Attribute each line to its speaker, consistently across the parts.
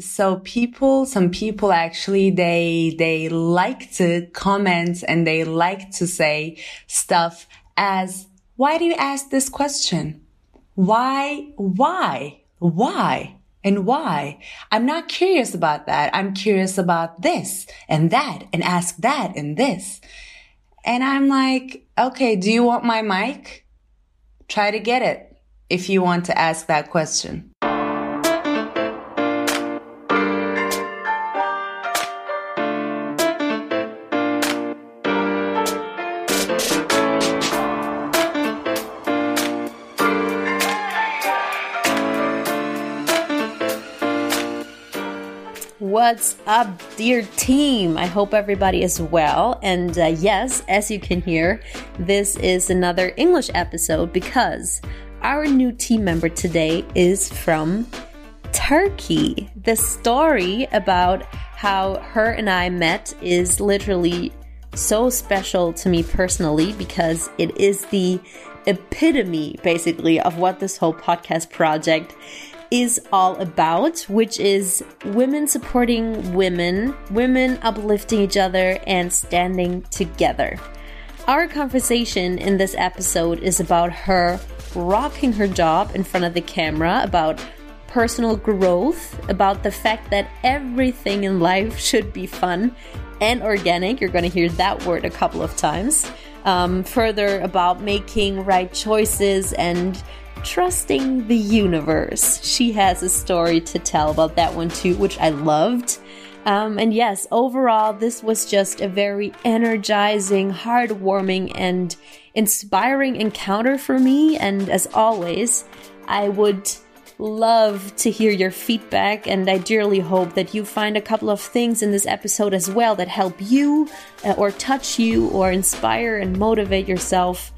Speaker 1: So people, some people actually, they, they like to comment and they like to say stuff as, why do you ask this question? Why, why, why? And why? I'm not curious about that. I'm curious about this and that and ask that and this. And I'm like, okay, do you want my mic? Try to get it if you want to ask that question.
Speaker 2: What's up, dear team? I hope everybody is well. And uh, yes, as you can hear, this is another English episode because our new team member today is from Turkey. The story about how her and I met is literally so special to me personally because it is the epitome, basically, of what this whole podcast project is all about, which is women supporting women, women uplifting each other, and standing together. Our conversation in this episode is about her rocking her job in front of the camera, about personal growth, about the fact that everything in life should be fun and organic. You're going to hear that word a couple of times. Um, further, about making right choices and trusting the universe. She has a story to tell about that one too, which I loved. Um, and yes, overall, this was just a very energizing, heartwarming, and inspiring encounter for me. And as always, I would love to hear your feedback, and I dearly hope that you find a couple of things in this episode as well that help you, uh, or touch you, or inspire and motivate yourself.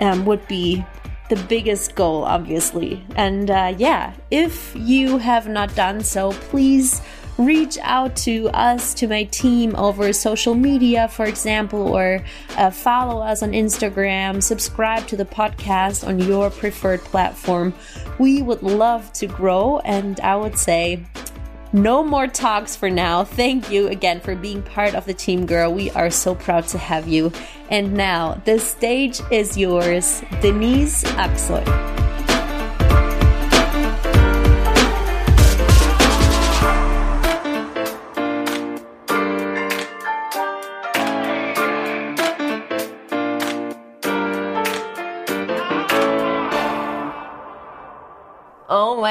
Speaker 2: Um, would be the biggest goal, obviously. And uh, yeah, if you have not done so, please reach out to us, to my team over social media, for example, or uh, follow us on Instagram, subscribe to the podcast on your preferred platform. We would love to grow, and I would say, no more talks for now. Thank you again for being part of the team, girl. We are so proud to have you. And now, the stage is yours, Denise Aksoy.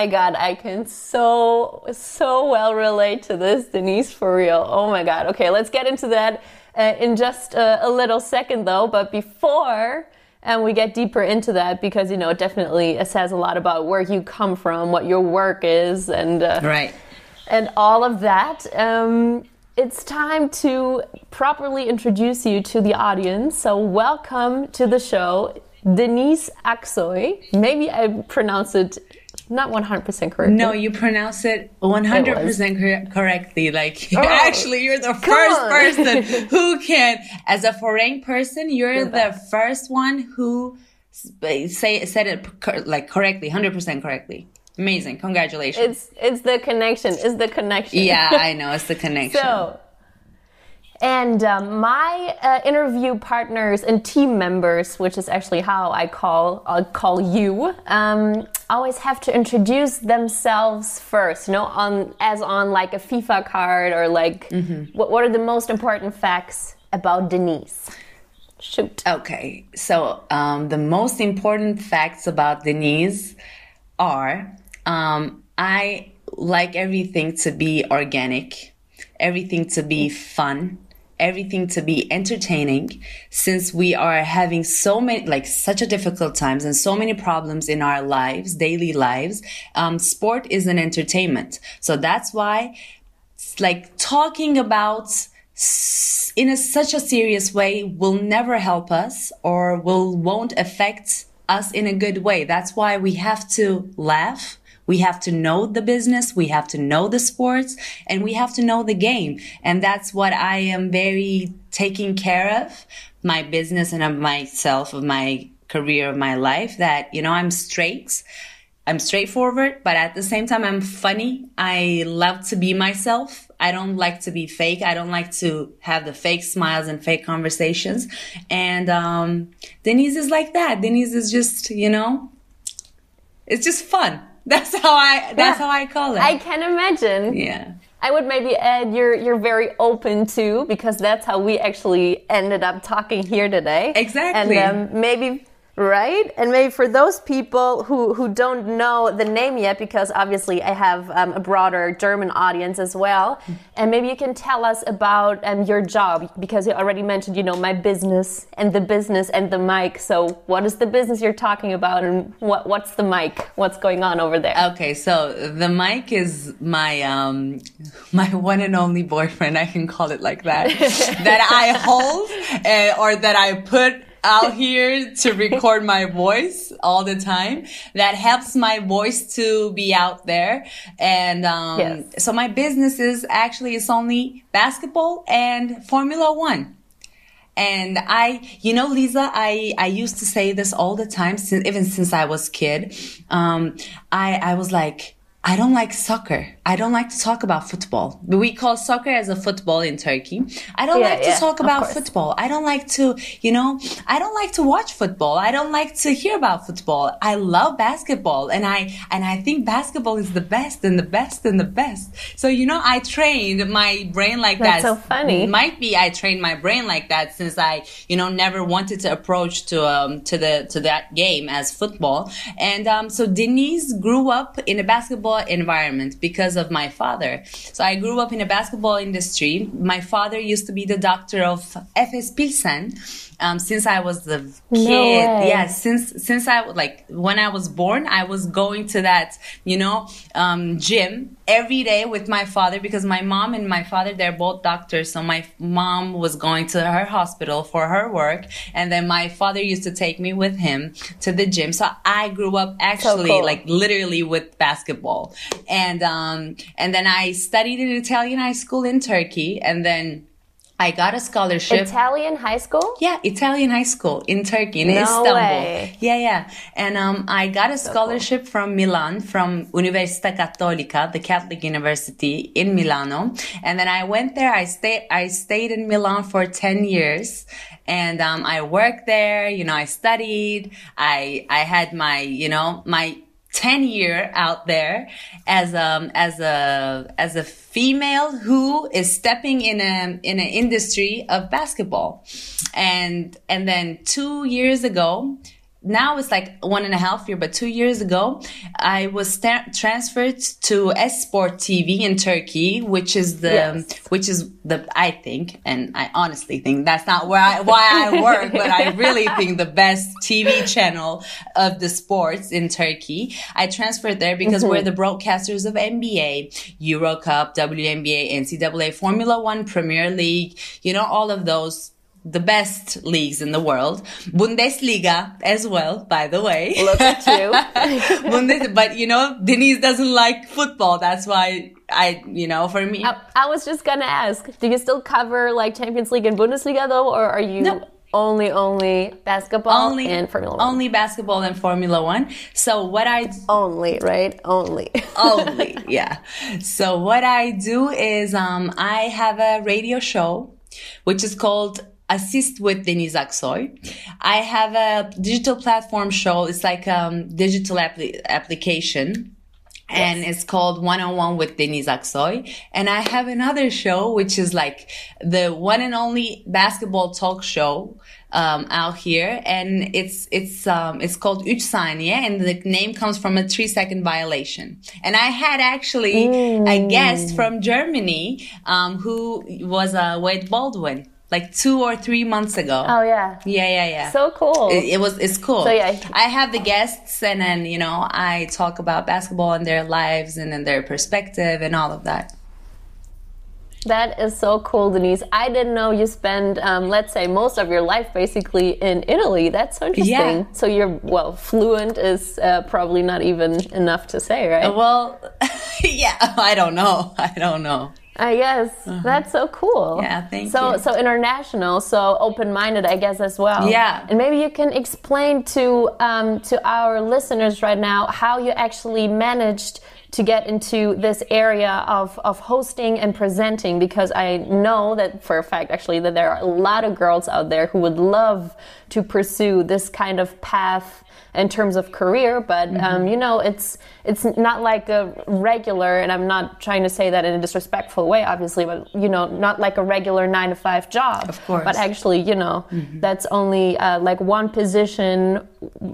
Speaker 2: My god, I can so, so well relate to this, Denise, for real. Oh my god. Okay, let's get into that uh, in just a, a, little second though. But before and we get deeper into that, because you know, it definitely says a lot about where you come from, what your work is, and uh,
Speaker 1: right,
Speaker 2: and all of that. Um, it's time to properly introduce you to the audience. So, welcome to the show, Denise Aksoy. Maybe I pronounce it not 100% correct.
Speaker 1: No, you pronounce it 100% cor- correctly. Like, oh, actually, you're the first on. person who can, as a foreign person, you're the first one who say said it like correctly, 100% correctly. Amazing. Congratulations.
Speaker 2: It's it's the connection. It's the connection.
Speaker 1: Yeah, I know. It's the connection.
Speaker 2: So, and um, my uh, interview partners and team members, which is actually how I call I'll call you, um, always have to introduce themselves first. You know, on as on like a FIFA card or like mm -hmm. what, what are the most important facts about Denise? Shoot.
Speaker 1: Okay, so um, the most important facts about Denise are um, I like everything to be organic, everything to be fun everything to be entertaining since we are having so many like such a difficult times and so many problems in our lives daily lives. Um, sport is an entertainment. So that's why like talking about in a, such a serious way will never help us or will won't affect us in a good way. That's why we have to laugh we have to know the business. We have to know the sports and we have to know the game. And that's what I am very taking care of my business and of myself, of my career, of my life that, you know, I'm straight. I'm straightforward, but at the same time, I'm funny. I love to be myself. I don't like to be fake. I don't like to have the fake smiles and fake conversations. And, um, Denise is like that. Denise is just, you know, it's just fun. That's how I, that's yeah, how I call it.
Speaker 2: I can imagine.
Speaker 1: Yeah.
Speaker 2: I would maybe add you're you're very open too because that's how we actually ended up talking here today.
Speaker 1: Exactly.
Speaker 2: And um, maybe Right? And maybe for those people who, who don't know the name yet, because obviously I have um, a broader German audience as well, and maybe you can tell us about um, your job, because you already mentioned, you know, my business and the business and the mic. So what is the business you're talking about and what, what's the mic? What's going on over there?
Speaker 1: Okay, so the mic is my, um, my one and only boyfriend, I can call it like that, that I hold uh, or that I put out here to record my voice all the time. That helps my voice to be out there. And, um, yes. so my business is actually, it's only basketball and Formula One. And I, you know, Lisa, I, I used to say this all the time, since, even since I was kid. Um, I, I was like, I don't like soccer. I don't like to talk about football. We call soccer as a football in Turkey. I don't yeah, like to yeah, talk about football. I don't like to, you know, I don't like to watch football. I don't like to hear about football. I love basketball and I, and I think basketball is the best and the best and the best. So, you know, I trained my brain like
Speaker 2: That's
Speaker 1: that.
Speaker 2: so funny.
Speaker 1: Might be I trained my brain like that since I, you know, never wanted to approach to, um, to the, to that game as football. And, um, so Denise grew up in a basketball environment because of my father. So I grew up in a basketball industry. My father used to be the doctor of Efes Pilsen um, since I was the kid.
Speaker 2: No
Speaker 1: yeah, since since I like when I was born, I was going to that you know um, gym every day with my father because my mom and my father they're both doctors. So my mom was going to her hospital for her work, and then my father used to take me with him to the gym. So I grew up actually so cool. like literally with basketball, and um, and then I studied in Italian high school in Turkey, and then I got a scholarship.
Speaker 2: Italian high school?
Speaker 1: Yeah, Italian high school in Turkey, in
Speaker 2: no
Speaker 1: Istanbul.
Speaker 2: Way.
Speaker 1: Yeah, yeah. And um, I got a scholarship so cool. from Milan, from Università Cattolica, the Catholic University in Milano. And then I went there. I stayed. I stayed in Milan for ten years, and um, I worked there. You know, I studied. I I had my you know my 10 year out there as um as a as a female who is stepping in a in an industry of basketball. And and then 2 years ago now it's like one and a half year, but two years ago, I was transferred to S Sport TV in Turkey, which is the, yes. which is the, I think, and I honestly think that's not where I, why I work, but I really think the best TV channel of the sports in Turkey. I transferred there because mm-hmm. we're the broadcasters of NBA, Euro Cup, WNBA, NCAA, Formula One, Premier League, you know, all of those the best leagues in the world. Bundesliga as well, by the way.
Speaker 2: Look at you.
Speaker 1: Bundes- but you know, Denise doesn't like football. That's why I, you know, for me.
Speaker 2: I, I, was just gonna ask, do you still cover like Champions League and Bundesliga though, or are you no. only, only basketball
Speaker 1: only,
Speaker 2: and Formula One?
Speaker 1: Only basketball and Formula One. So what I.
Speaker 2: Only, right? Only.
Speaker 1: only, yeah. So what I do is, um, I have a radio show, which is called assist with Denise Aksoy. I have a digital platform show. It's like a um, digital application. And it's called One on One with Denise Aksoy. And I have another show, which is like the one and only basketball talk show, um, out here. And it's, it's, um, it's called Üç Saniye and the name comes from a three second violation. And I had actually mm. a guest from Germany, um, who was, uh, Wade Baldwin like two or three months ago.
Speaker 2: Oh yeah.
Speaker 1: Yeah, yeah, yeah.
Speaker 2: So cool.
Speaker 1: It, it, was. It's cool.
Speaker 2: So yeah.
Speaker 1: I have the guests, and then you know I talk about basketball and their lives and then their perspective and all of that.
Speaker 2: That is so cool, Denise. I didn't know you spend, um, let's say, most of your life basically in Italy. That's so interesting. Yeah. So you're, well, fluent is uh, probably not even enough to say, right?
Speaker 1: Well, yeah, I don't know. I don't know.
Speaker 2: I guess that's so cool.
Speaker 1: Yeah, thank
Speaker 2: so,
Speaker 1: you.
Speaker 2: So so international, so open-minded, I guess as well.
Speaker 1: Yeah.
Speaker 2: And maybe you can explain to um, to our listeners right now how you actually managed to get into this area of, of hosting and presenting because I know that for a fact actually that there are a lot of girls out there who would love to pursue this kind of path in terms of career, but um,
Speaker 1: Mm-hmm.
Speaker 2: you know, it's it's not like a regular, and I'm not trying to say that in a disrespectful way, obviously, but you know, not like a regular nine to five job.
Speaker 1: Of course.
Speaker 2: But actually, you know,
Speaker 1: Mm-hmm.
Speaker 2: that's only uh, like one position,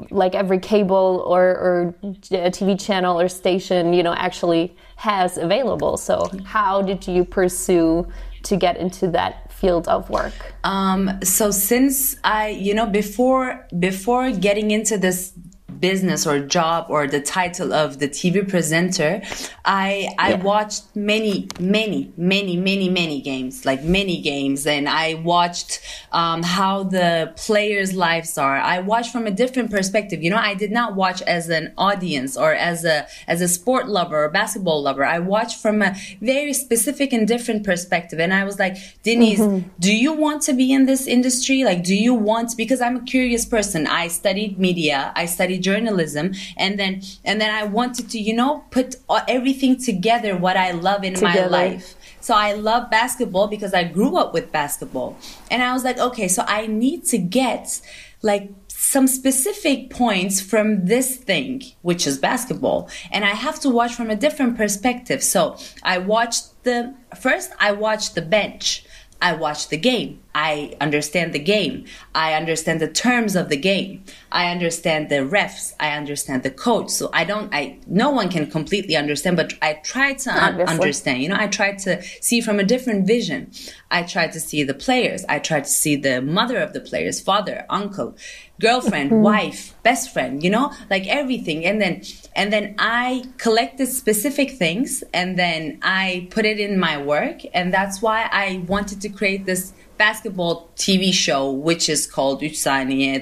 Speaker 2: like every cable or, or TV channel or station, you know, actually has available. So, how did you pursue to get into that field of work?
Speaker 1: Um, so since I, you know, before before getting into this business or job or the title of the TV presenter, I I
Speaker 2: Yeah.
Speaker 1: watched many many many many many games, like many games, and I watched um, how the players' lives are. I watched from a different perspective. You know, I did not watch as an audience or as a as a sport lover or basketball lover. I watched from a very specific and different perspective, and I was like, Denise, do you want to be in this industry? Like, do you want? Because I'm a curious person. I studied media. I studied journalism, and then and then I wanted to, you know, put everything together. What I love in my life. So I love basketball because I grew up with basketball. And I was like, okay, so I need to get like some specific points from this thing, which is basketball. And I have to watch from a different perspective. So I watched the first I watched the bench. I watch the game. I understand the game. I understand the terms of the game. I understand the refs. I understand the coach. So I don't, I, no one can completely understand, but I try to un- understand. You know, I try to see from a different vision. I try to see the players. I try to see the mother of the players, father, uncle, girlfriend,
Speaker 2: Mm-hmm.
Speaker 1: wife, best friend, you know, like everything. And then, and then I collected specific things and then I put it in my work. And that's why I wanted to create this basketball TV show, which is called Üç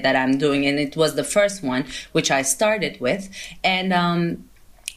Speaker 1: that I'm doing. And it was the first one, which I started with. And, um,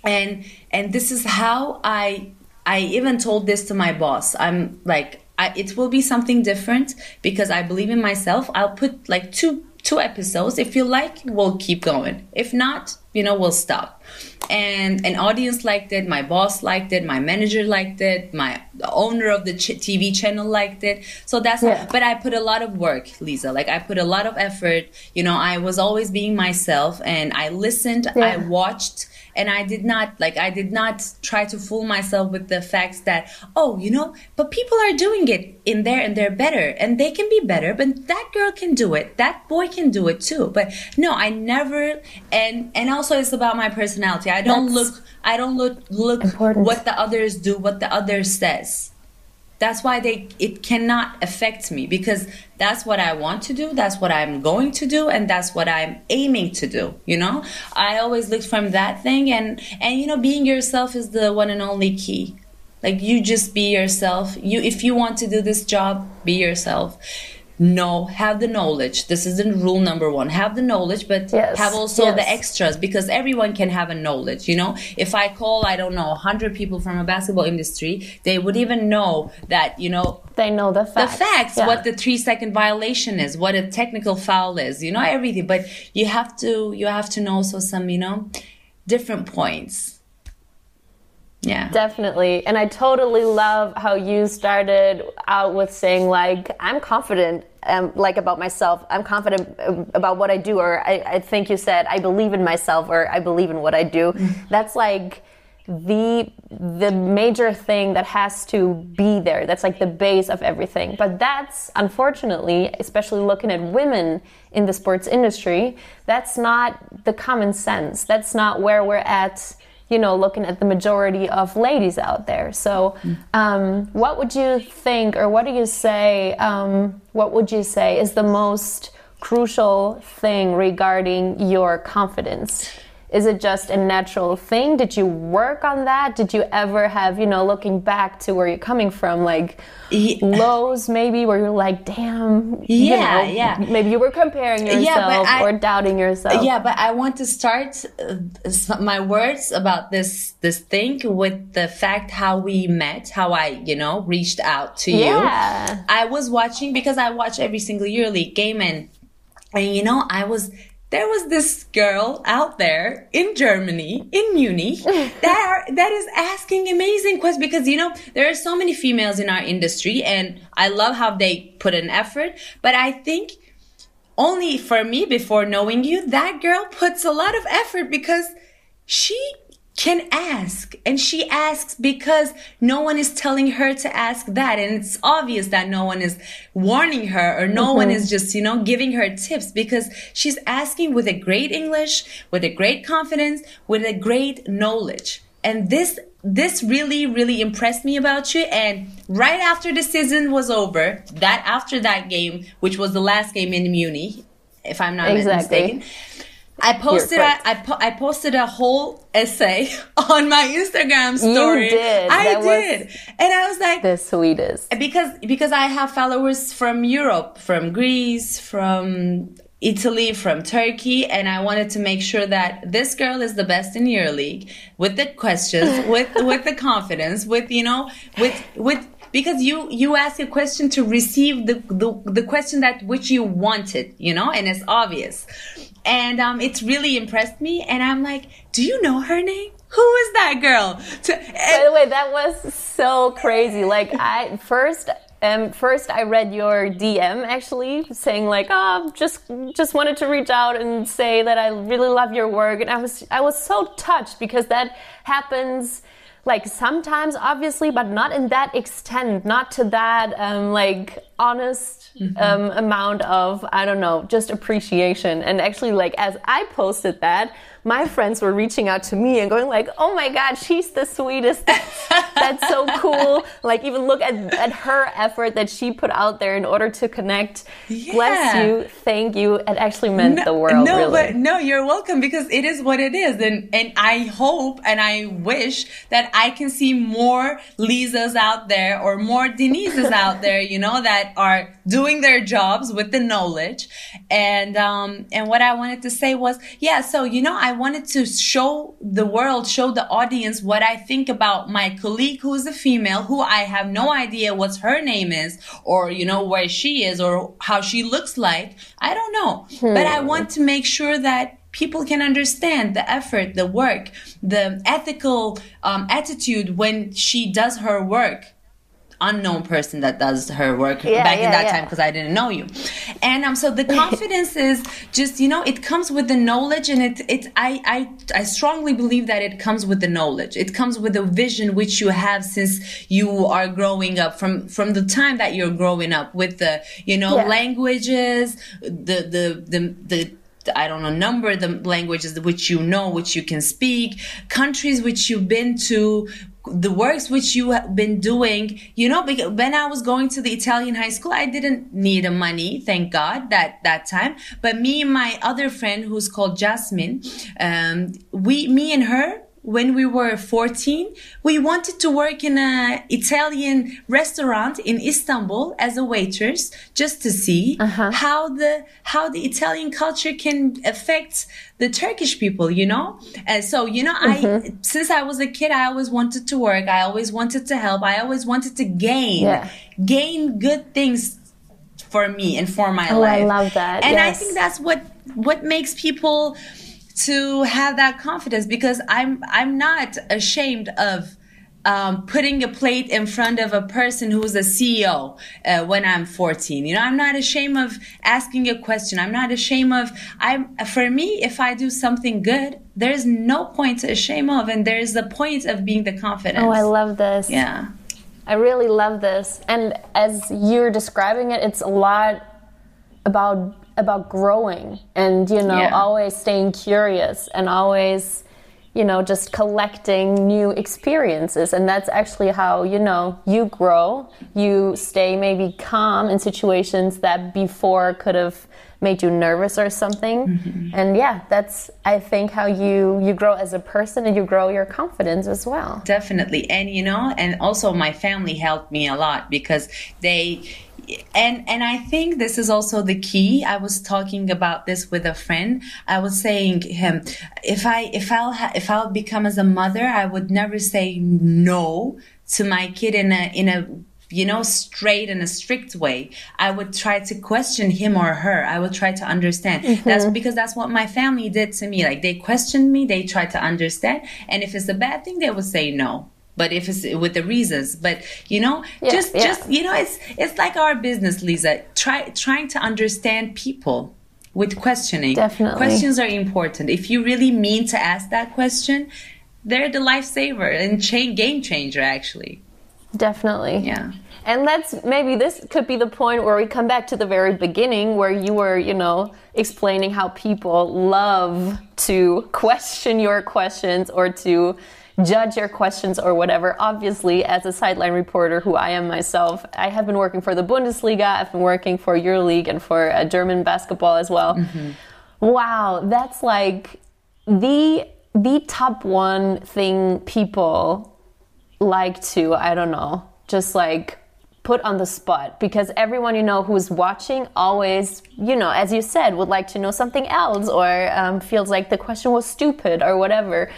Speaker 1: and, and this is how I, I even told this to my boss. I'm like, I, it will be something different because I believe in myself. I'll put like two two episodes. If you like, we'll keep going. If not, you know, we'll stop. And an audience liked it. My boss liked it. My manager liked it. My the owner of the ch- TV channel liked it. So that's.
Speaker 2: Yeah.
Speaker 1: But I put a lot of work, Lisa. Like I put a lot of effort. You know, I was always being myself, and I listened. I watched and i did not like i did not try to fool myself with the facts that oh you know but people are doing it in there and they're better and they can be better but that girl can do it. That boy can do it too. But no i never and and also it's about my personality. I don't
Speaker 2: That's
Speaker 1: look i don't look look
Speaker 2: important.
Speaker 1: what the others do what the others says that's why they it cannot affect me because that's what I want to do, that's what I'm going to do, and that's what I'm aiming to do. You know, I always look from that thing, and and you know, being yourself is the one and only key. Like you just be yourself. You if you want to do this job, be yourself. No, have the knowledge. This is the rule number one. Have the knowledge, but
Speaker 2: Yes,
Speaker 1: have also the extras because everyone can have a knowledge. You know, if I call, I don't know, 100 people from a basketball industry, they would even know that, you know,
Speaker 2: They know the facts.
Speaker 1: the
Speaker 2: facts.
Speaker 1: facts,
Speaker 2: Yeah.
Speaker 1: what the three second violation is, what a technical foul is, you know, everything. But you have to, you have to know also some, you know, different points. Yeah.
Speaker 2: Definitely. And I totally love how you started out with saying like, I'm confident um, like about myself. I'm confident uh, about what I do. Or I, I think you said, I believe in myself or I believe in what I do. That's like the the major thing that has to be there that's like the base of everything but that's unfortunately especially looking at women in the sports industry that's not the common sense that's not where we're at you know, looking at the majority of ladies out there. So, um, what would you think, or what do you say? Um, what would you say is the most crucial thing regarding your confidence is it just a natural thing? Did you work on that? Did you ever have, you know, looking back to where you're coming from, like yeah. lows maybe where you're like, damn,
Speaker 1: yeah,
Speaker 2: you know,
Speaker 1: yeah.
Speaker 2: Maybe you were comparing yourself yeah, I, or doubting yourself.
Speaker 1: Yeah, but I want to start uh, my words about this this thing with the fact how we met, how I, you know, reached out to you.
Speaker 2: Yeah.
Speaker 1: I was watching because I watch every single yearly game and and you know, I was there was this girl out there in Germany, in Munich, that are, that is asking amazing questions because you know there are so many females in our industry, and I love how they put an effort. But I think only for me, before knowing you, that girl puts a lot of effort because she can ask. And she asks because no one is telling her to ask that. And it's obvious that no one is warning her or no mm-hmm. one is just, you know, giving her tips because she's asking with a great English, with a great confidence, with a great knowledge. And this, this really, really impressed me about you. And right after the season was over, that after that game, which was the last game in Munich, if I'm not exactly. mistaken, I posted a, I, po- I posted a whole essay on my Instagram story.
Speaker 2: You did.
Speaker 1: I that did. And I was like
Speaker 2: the sweetest.
Speaker 1: Because because I have followers from Europe, from Greece, from Italy, from Turkey, and I wanted to make sure that this girl is the best in your league with the questions, with with the confidence, with you know, with with because you you ask a question to receive the, the the question that which you wanted, you know, and it's obvious and um, it's really impressed me. And I'm like, do you know her name? Who is that girl?
Speaker 2: To, By the way, that was so crazy. Like I first. Um, first, I read your DM actually saying like, "Oh, just just wanted to reach out and say that I really love your work," and I was I was so touched because that happens like sometimes obviously but not in that extent not to that um, like honest mm-hmm. um, amount of i don't know just appreciation and actually like as i posted that my friends were reaching out to me and going like, "Oh my God, she's the sweetest. That's, that's so cool." Like even look at at her effort that she put out there in order to connect. Yeah. Bless you, thank you. It actually meant
Speaker 1: no,
Speaker 2: the world.
Speaker 1: No,
Speaker 2: really.
Speaker 1: but no, you're welcome because it is what it is, and and I hope and I wish that I can see more Lisas out there or more Denises out there, you know, that are doing their jobs with the knowledge. And um and what I wanted to say was, yeah, so you know, I I wanted to show the world, show the audience what I think about my colleague who is a female, who I have no idea what her name is, or, you know, where she is, or how she looks like. I don't know. Hmm. But I want to make sure that people can understand the effort, the work, the ethical um, attitude when she does her work unknown person that does her work yeah, back yeah, in that yeah. time because I didn't know you. And um, so the confidence is just you know it comes with the knowledge, and it it I I I strongly believe that it comes with the knowledge. It comes with the vision which you have since you are growing up from from the time that you're growing up with the you know languages, the the the the I don't know, number the languages which you know, which you can speak, countries which you've been to, the works which you have been doing, you know, because when I was going to the Italian high school, I didn't need a money, thank God, that, that time. But me and my other friend who's called Jasmine, um, we, me and her, when we were 14, we wanted to work in an Italian restaurant in Istanbul as a waitress, just to see uh-huh. how the how the Italian culture can affect the Turkish people, you know. And so, you know, mm-hmm. I since I was a kid, I always wanted to work. I always wanted to help. I always wanted to gain yeah. gain good things for me and for my
Speaker 2: oh,
Speaker 1: life.
Speaker 2: I love that.
Speaker 1: And
Speaker 2: yes.
Speaker 1: I think that's what what makes people to have that confidence because I'm I'm not ashamed of um, putting a plate in front of a person who's a CEO uh, when I'm 14. You know, I'm not ashamed of asking a question. I'm not ashamed of. I'm for me, if I do something good, there's no point to shame of, and there's the point of being the confidence.
Speaker 2: Oh, I love this.
Speaker 1: Yeah,
Speaker 2: I really love this. And as you're describing it, it's a lot about about growing and you know yeah. always staying curious and always you know, just collecting new experiences. And that's actually how, you know, you grow. You stay maybe calm in situations that before could have made you nervous or something. Mm-hmm. And yeah, that's I think how you you grow as a person and you grow your confidence as well.
Speaker 1: Definitely. And you know, and also my family helped me a lot because they and and I think this is also the key. I was talking about this with a friend. I was saying him, if I if I'll ha- if I'll become as a mother, I would never say no to my kid in a in a you know, straight and a strict way. I would try to question him or her. I would try to understand. Mm-hmm. That's because that's what my family did to me. Like they questioned me, they tried to understand. And if it's a bad thing, they would say no. But if it's with the reasons, but you know, yeah, just yeah. just you know, it's it's like our business, Lisa. Try trying to understand people with questioning.
Speaker 2: Definitely.
Speaker 1: Questions are important. If you really mean to ask that question, they're the lifesaver and chain game changer actually.
Speaker 2: Definitely.
Speaker 1: Yeah.
Speaker 2: And let's maybe this could be the point where we come back to the very beginning where you were, you know, explaining how people love to question your questions or to judge your questions or whatever. Obviously, as a sideline reporter who I am myself, I have been working for the Bundesliga, I've been working for EuroLeague and for uh, German basketball as well. Mm-hmm. Wow, that's like the the top one thing people like to, I don't know, just like put on the spot because everyone you know who's watching always, you know, as you said, would like to know something else or um, feels like the question was stupid or whatever.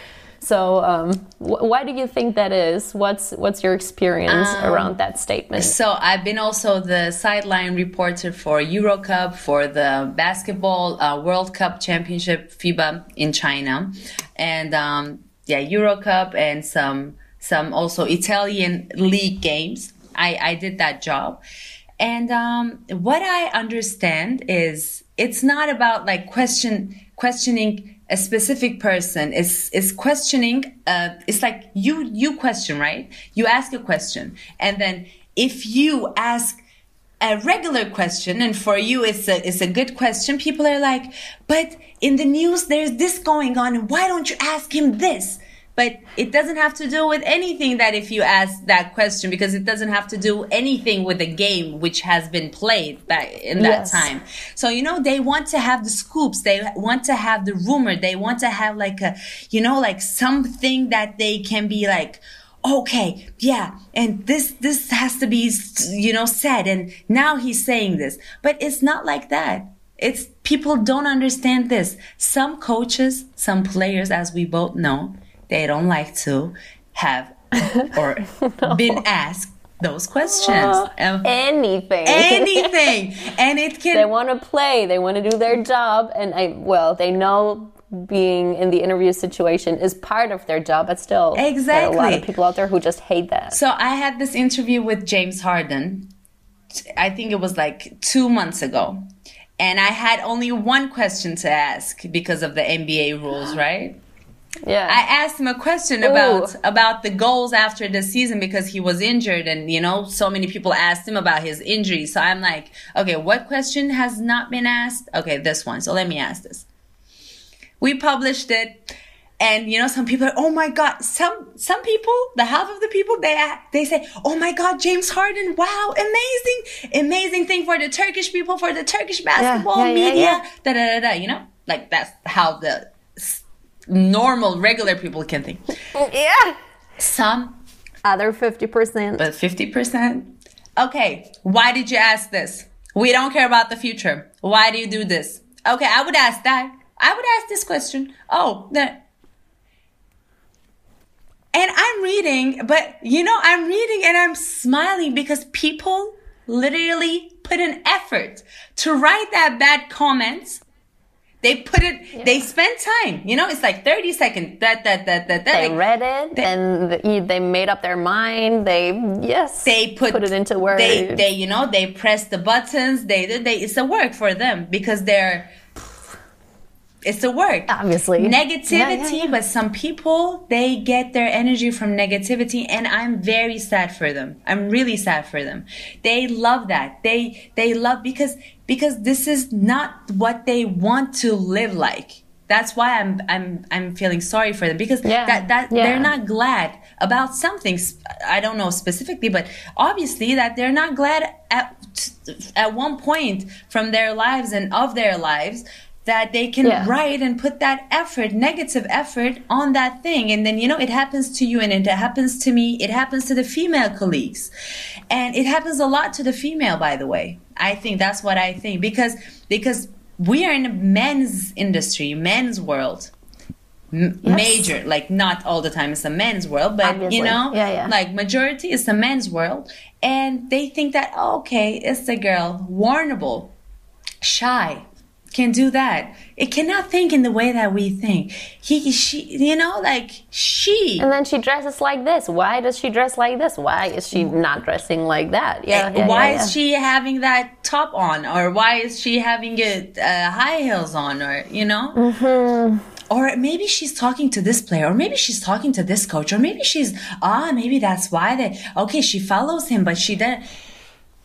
Speaker 2: So, um, wh- why do you think that is? What's what's your experience um, around that statement?
Speaker 1: So, I've been also the sideline reporter for EuroCup, for the basketball uh, World Cup Championship FIBA in China, and um, yeah, EuroCup and some some also Italian league games. I, I did that job. And um, what I understand is it's not about like question questioning a specific person. is is questioning. Uh, it's like you you question right. You ask a question, and then if you ask a regular question and for you it's a it's a good question people are like but in the news there's this going on why don't you ask him this but it doesn't have to do with anything that if you ask that question because it doesn't have to do anything with the game which has been played back in that yes. time. So you know they want to have the scoops. They want to have the rumor. They want to have like a you know like something that they can be like okay yeah and this this has to be you know said. And now he's saying this. But it's not like that. It's people don't understand this. Some coaches some players as we both know they don't like to have or no. been asked those questions.
Speaker 2: Um, anything.
Speaker 1: Anything. and it can.
Speaker 2: They want to play, they want to do their job. And I, well, they know being in the interview situation is part of their job, but still,
Speaker 1: exactly.
Speaker 2: there are a lot of people out there who just hate that.
Speaker 1: So I had this interview with James Harden. I think it was like two months ago. And I had only one question to ask because of the NBA rules, right?
Speaker 2: Yeah.
Speaker 1: I asked him a question about Ooh. about the goals after the season because he was injured and you know so many people asked him about his injury. So I'm like, okay, what question has not been asked? Okay, this one. So let me ask this. We published it and you know some people are, oh my god some some people the half of the people they they say oh my god james harden wow amazing amazing thing for the turkish people for the turkish basketball yeah, yeah, media yeah, da, da da da you know like that's how the normal, regular people can think.
Speaker 2: Yeah.
Speaker 1: Some.
Speaker 2: Other 50%.
Speaker 1: But 50%? Okay, why did you ask this? We don't care about the future. Why do you do this? Okay, I would ask that. I would ask this question. Oh, that. And I'm reading, but you know, I'm reading and I'm smiling because people literally put an effort to write that bad comments they put it, yeah. they spent time, you know, it's like 30 seconds, that, that, that, that,
Speaker 2: that. They like, read it they, and they made up their mind. They, yes,
Speaker 1: they put,
Speaker 2: put it into words.
Speaker 1: They, they, you know, they press the buttons. They, they, it's a work for them because they're, it's a work.
Speaker 2: Obviously.
Speaker 1: Negativity, yeah, yeah, yeah. but some people, they get their energy from negativity and I'm very sad for them. I'm really sad for them. They love that. They, they love because, because this is not what they want to live like. That's why I'm I'm I'm feeling sorry for them because that that they're not glad about something. I don't know specifically, but obviously that they're not glad at at one point from their lives and of their lives that they can
Speaker 2: Yeah.
Speaker 1: write and put that effort, negative effort on that thing. And then, you know, it happens to you and it happens to me. It happens to the female colleagues. And it happens a lot to the female, by the way. I think that's what I think because, because we are in a men's industry, men's world. M-
Speaker 2: Yes.
Speaker 1: Major, like not all the time it's a men's world, but
Speaker 2: Obviously.
Speaker 1: you know,
Speaker 2: Yeah, yeah.
Speaker 1: like majority is the men's world, and they think that oh, okay, it's the girl, warnable, shy, can do that. It cannot think in the way that we think. He, she, you know, like she.
Speaker 2: And then she dresses like this. Why does she dress like this? Why is she not dressing like that? Yeah. yeah,
Speaker 1: why
Speaker 2: yeah,
Speaker 1: is she having that top on, or why is she having it uh, high heels on, or you know?
Speaker 2: Mm-hmm.
Speaker 1: Or maybe she's talking to this player, or maybe she's talking to this coach, or maybe she's ah, maybe that's why they okay. She follows him, but she then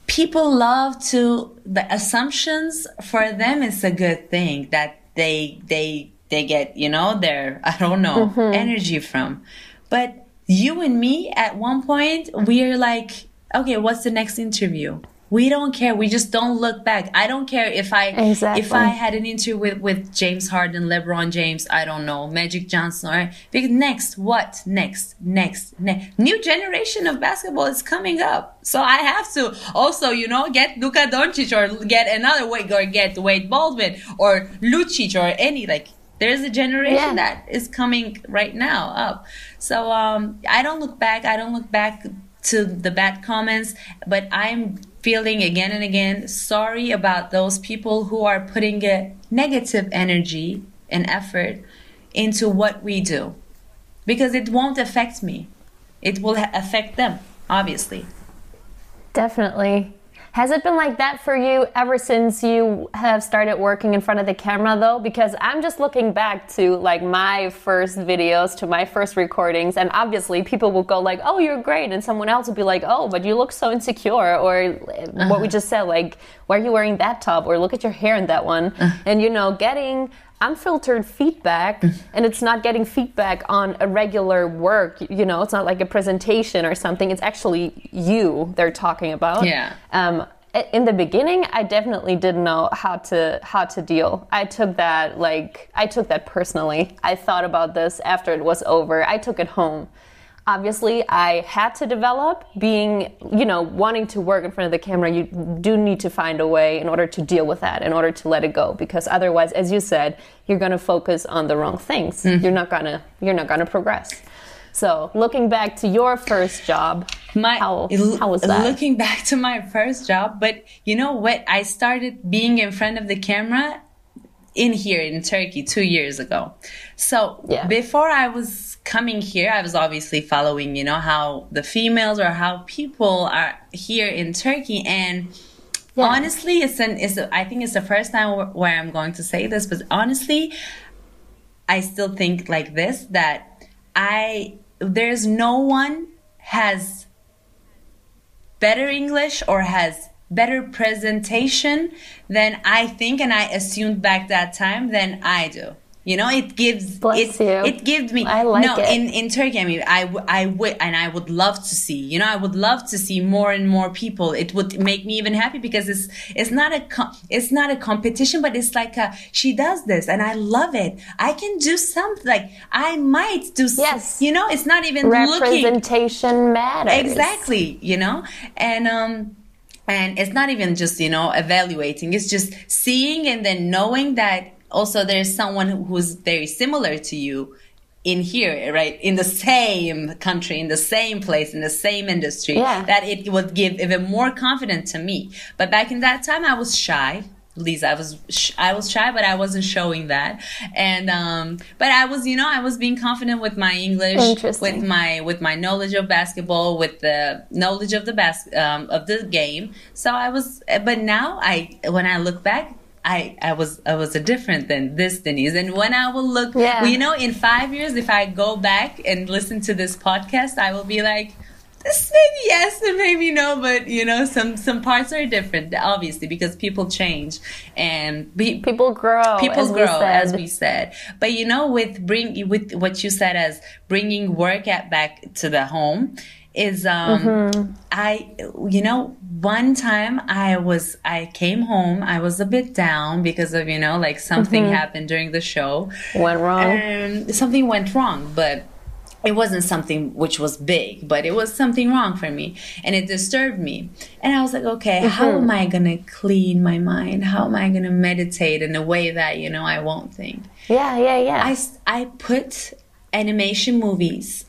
Speaker 1: people love to the assumptions for them is a good thing that they they they get you know their I don't know
Speaker 2: Mm-hmm.
Speaker 1: energy from, but you and me at one point we're like okay, what's the next interview? We don't care. We just don't look back. I don't care if I if I had an interview with, with James Harden, LeBron James, I don't know, Magic Johnson, or because next, what next, next, next, new generation of basketball is coming up. So I have to also, you know, get Luka Doncic or get another Wade or get Wade Baldwin or Lucic or any like. There's a generation
Speaker 2: Yeah.
Speaker 1: that is coming right now up. So um, I don't look back. I don't look back to the bad comments, but I'm feeling again and again sorry about those people who are putting a negative energy and effort into what we do because it won't affect me. It will affect them, obviously.
Speaker 2: Definitely. Has it been like that for you ever since you have started working in front of the camera though? Because I'm just looking back to like my first videos, to my first recordings, and obviously people will go like, "Oh, you're great," and someone else will be like, "Oh, but you look so insecure," or eh, what we uh-huh. just said, like, "Why are you wearing that top?" or "Look at your hair in that one," uh-huh. and you know, getting unfiltered feedback and it's not getting feedback on a regular work you know it's not like a presentation or something it's actually you they're talking about.
Speaker 1: Yeah.
Speaker 2: um, in the beginning i definitely didn't know how to how to deal. I took that like i took that personally. I thought about this after it was over. I took it home obviously i had to develop being you know wanting to work in front of the camera. You do need to find a way in order to deal with that in order to let it go because otherwise as you said you're going to focus on the wrong things. Mm-hmm. You're not going to you're not going to progress. So looking back to your first job
Speaker 1: My
Speaker 2: how, how was that?
Speaker 1: looking back to my first job, but you know what? I started being in front of the camera in here in Turkey two years ago. So
Speaker 2: Yeah.
Speaker 1: before I was coming here, I was obviously following, you know, how the females or how people are here in Turkey and.
Speaker 2: Yeah.
Speaker 1: Honestly, it's an. It's. A, I think it's the first time wh- where I'm going to say this, but honestly, I still think like this that I there's no one has better English or has better presentation than I think and I assumed back that time than I do. You know, it gives
Speaker 2: Bless
Speaker 1: it
Speaker 2: you.
Speaker 1: it gives me
Speaker 2: I like
Speaker 1: no
Speaker 2: it.
Speaker 1: in in Turkey. I mean, I would and I would love to see. You know, I would love to see more and more people. It would make me even happy because it's it's not a it's not a competition, but it's like a, she does this and I love it. I can do something like I might do.
Speaker 2: Yes.
Speaker 1: you know, it's not even looking
Speaker 2: representation matters
Speaker 1: exactly you know and um and it's not even just you know evaluating. It's just seeing and then knowing that also there's someone who's very similar to you in here right? In the same country in the same place in the same industry
Speaker 2: Yeah.
Speaker 1: that it would give even more confidence to me. But back in that time i was shy Lisa, I was sh- I was shy, but I wasn't showing that, and um, but I was, you know, I was being confident with my English, with my with my knowledge of basketball, with the knowledge of the bas- um, of the game. So I was, but now I, when I look back, I I was I was a different than this Denise. And when I will look,
Speaker 2: Yeah.
Speaker 1: you know, in five years, if I go back and listen to this podcast, I will be like, this maybe yes and maybe no but you know some some parts are different obviously because people change and
Speaker 2: be, people grow
Speaker 1: people as grow we as we said but you know with bring with what you said as bringing work at back to the home is um mm-hmm. i you know one time i was i came home i was a bit down because of you know like something mm-hmm. happened during the show
Speaker 2: went wrong
Speaker 1: and something went wrong but it wasn't something which was big, but it was something wrong for me and it disturbed me. And I was like, okay, mm-hmm. how am I going to clean my mind? How am I going to meditate in a way that, you know, I won't think?
Speaker 2: Yeah, yeah, yeah.
Speaker 1: I, I put animation movies.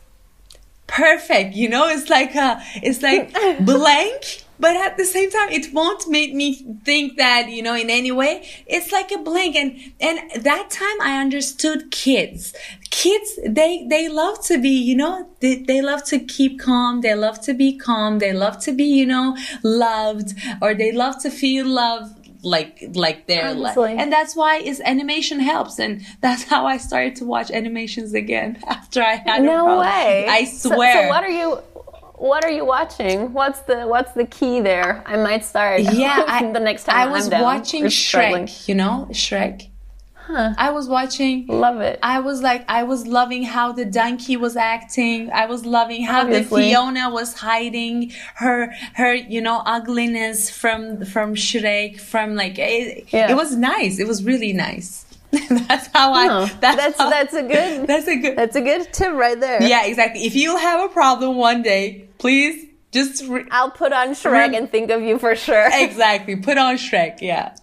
Speaker 1: Perfect. You know, it's like a, it's like blank but at the same time it won't make me think that you know in any way. It's like a blank. And and that time i understood kids. Kids they they love to be you know they, they love to keep calm. They love to be calm. They love to be you know loved or they love to feel love like like their life and that's why is animation helps. And that's how i started to watch animations again after i had
Speaker 2: no way.
Speaker 1: I swear
Speaker 2: so, so what are you what are you watching? What's the what's the key there? I might start.
Speaker 1: Yeah, I, the next time I was watching Shrek. You know Shrek. Huh. I was watching.
Speaker 2: Love it.
Speaker 1: I was like, I was loving how the donkey was acting. I was loving how Obviously. the Fiona was hiding her, her, you know, ugliness from, from Shrek, from like, it, yeah. it was nice. It was really nice. that's how I.
Speaker 2: Oh, that's that's, how, that's a good.
Speaker 1: That's a good.
Speaker 2: That's a good tip right there.
Speaker 1: Yeah, exactly. If you have a problem one day, please just. Re-
Speaker 2: I'll put on Shrek re- and think of you for sure.
Speaker 1: exactly. Put on Shrek. Yeah.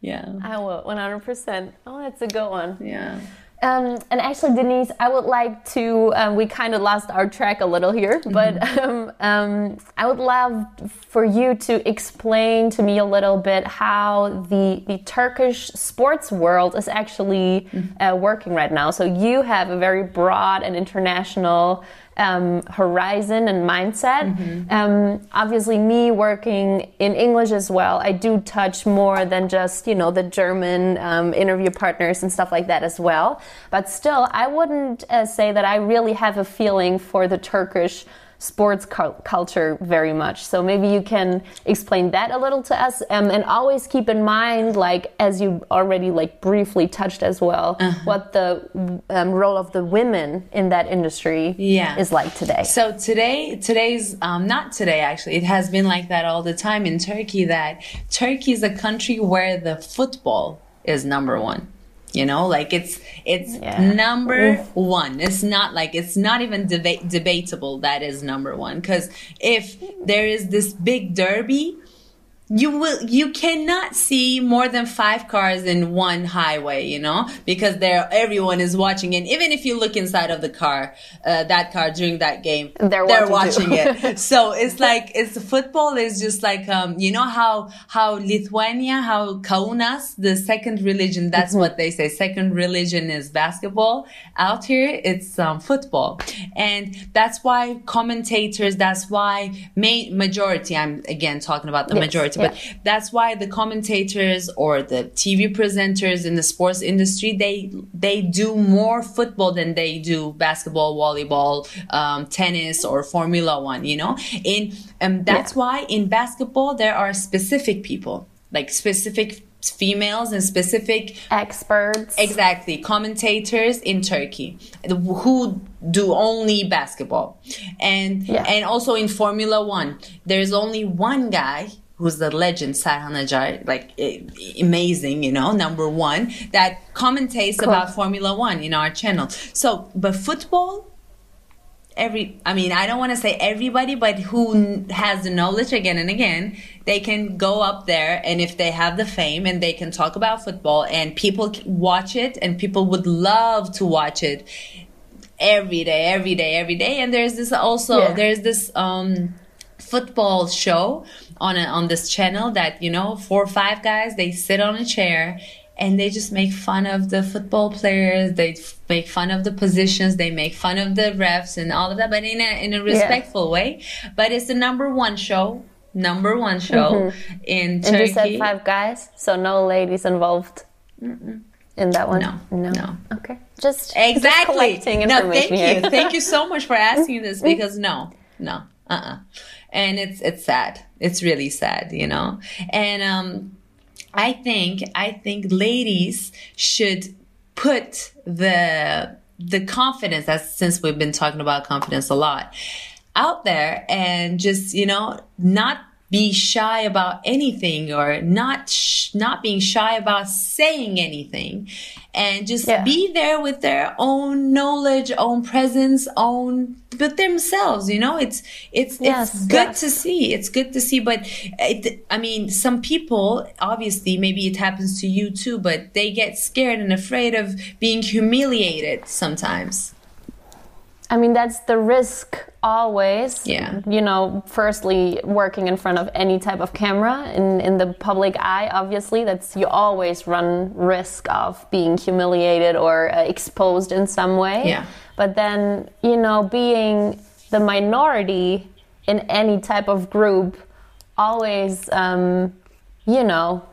Speaker 1: Yeah.
Speaker 2: I will. One hundred percent. Oh, that's a good one.
Speaker 1: Yeah.
Speaker 2: Um, and actually, Denise, I would like to. Um, we kind of lost our track a little here, mm-hmm. but um, um, I would love for you to explain to me a little bit how the the Turkish sports world is actually mm-hmm. uh, working right now. So you have a very broad and international um, horizon and mindset. Mm-hmm. Um, obviously, me working in English as well, I do touch more than just you know the German um, interview partners and stuff like that as well. But still, I wouldn't uh, say that I really have a feeling for the Turkish sports culture very much. So maybe you can explain that a little to us, um, and always keep in mind, like as you already like briefly touched as well, uh-huh. what the um, role of the women in that industry yeah. is like today.
Speaker 1: So today, today's um, not today actually. It has been like that all the time in Turkey. That Turkey is a country where the football is number one you know like it's it's yeah. number Oof. one it's not like it's not even deba- debatable that is number one because if there is this big derby you will you cannot see more than five cars in one highway you know because there everyone is watching. And even if you look inside of the car uh, that car during that game
Speaker 2: they're,
Speaker 1: they're watching it. So it's like it's football is just like um you know how how lithuania how kaunas the second religion that's mm-hmm. what they say second religion is basketball. Out here it's um, football. And that's why commentators that's why ma- majority i'm again talking about the yes. majority but yeah. that's why the commentators or the TV presenters in the sports industry they they do more football than they do basketball, volleyball, um, tennis, or Formula One. You know, in and that's yeah. why in basketball there are specific people like specific females and specific
Speaker 2: experts
Speaker 1: exactly commentators in turkey who do only basketball and yeah. and also in formula one there's only one guy who's the legend Serhan Acar, like amazing, you know, number one, that commentates cool. about Formula One in our channel. So, but football, every, I mean, I don't want to say everybody, but who has the knowledge again and again, they can go up there and if they have the fame and they can talk about football and people watch it and people would love to watch it every day, every day, every day. And there's this also, yeah. there's this, um, football show on a, on this channel that you know four or five guys they sit on a chair and they just make fun of the football players they make fun of the positions they make fun of the refs and all of that but in a in a respectful yeah. way but it's the number one show number one show mm-hmm. in Turkey.
Speaker 2: And you said five guys, so no ladies involved Mm-mm. in that one.
Speaker 1: No, no, no.
Speaker 2: Okay, just
Speaker 1: exactly.
Speaker 2: Just
Speaker 1: no, thank you, thank you so much for asking this because no, no, uh-uh. And it's it's sad. It's really sad, you know. And um, I think I think ladies should put the the confidence. That's since we've been talking about confidence a lot out there, and just you know not be shy about anything or not sh- not being shy about saying anything and just yeah. be there with their own knowledge own presence own but themselves you know it's it's yes, it's good yes. to see it's good to see but it, i mean some people obviously maybe it happens to you too but they get scared and afraid of being humiliated sometimes
Speaker 2: I mean, that's the risk always.
Speaker 1: Yeah.
Speaker 2: You know, firstly, working in front of any type of camera in, in the public eye, obviously, that's you always run risk of being humiliated or uh, exposed in some way.
Speaker 1: Yeah.
Speaker 2: But then, you know, being the minority in any type of group always, um, you know,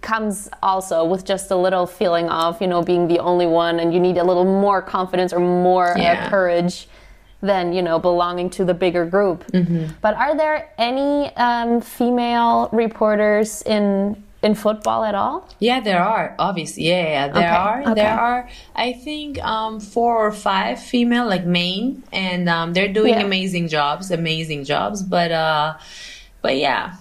Speaker 2: comes also with just a little feeling of you know being the only one and you need a little more confidence or more yeah. uh, courage than you know belonging to the bigger group mm-hmm. but are there any um, female reporters in in football at all
Speaker 1: yeah there are obviously yeah, yeah there okay. are okay. there are i think um, four or five female like main and um, they're doing yeah. amazing jobs amazing jobs but uh but yeah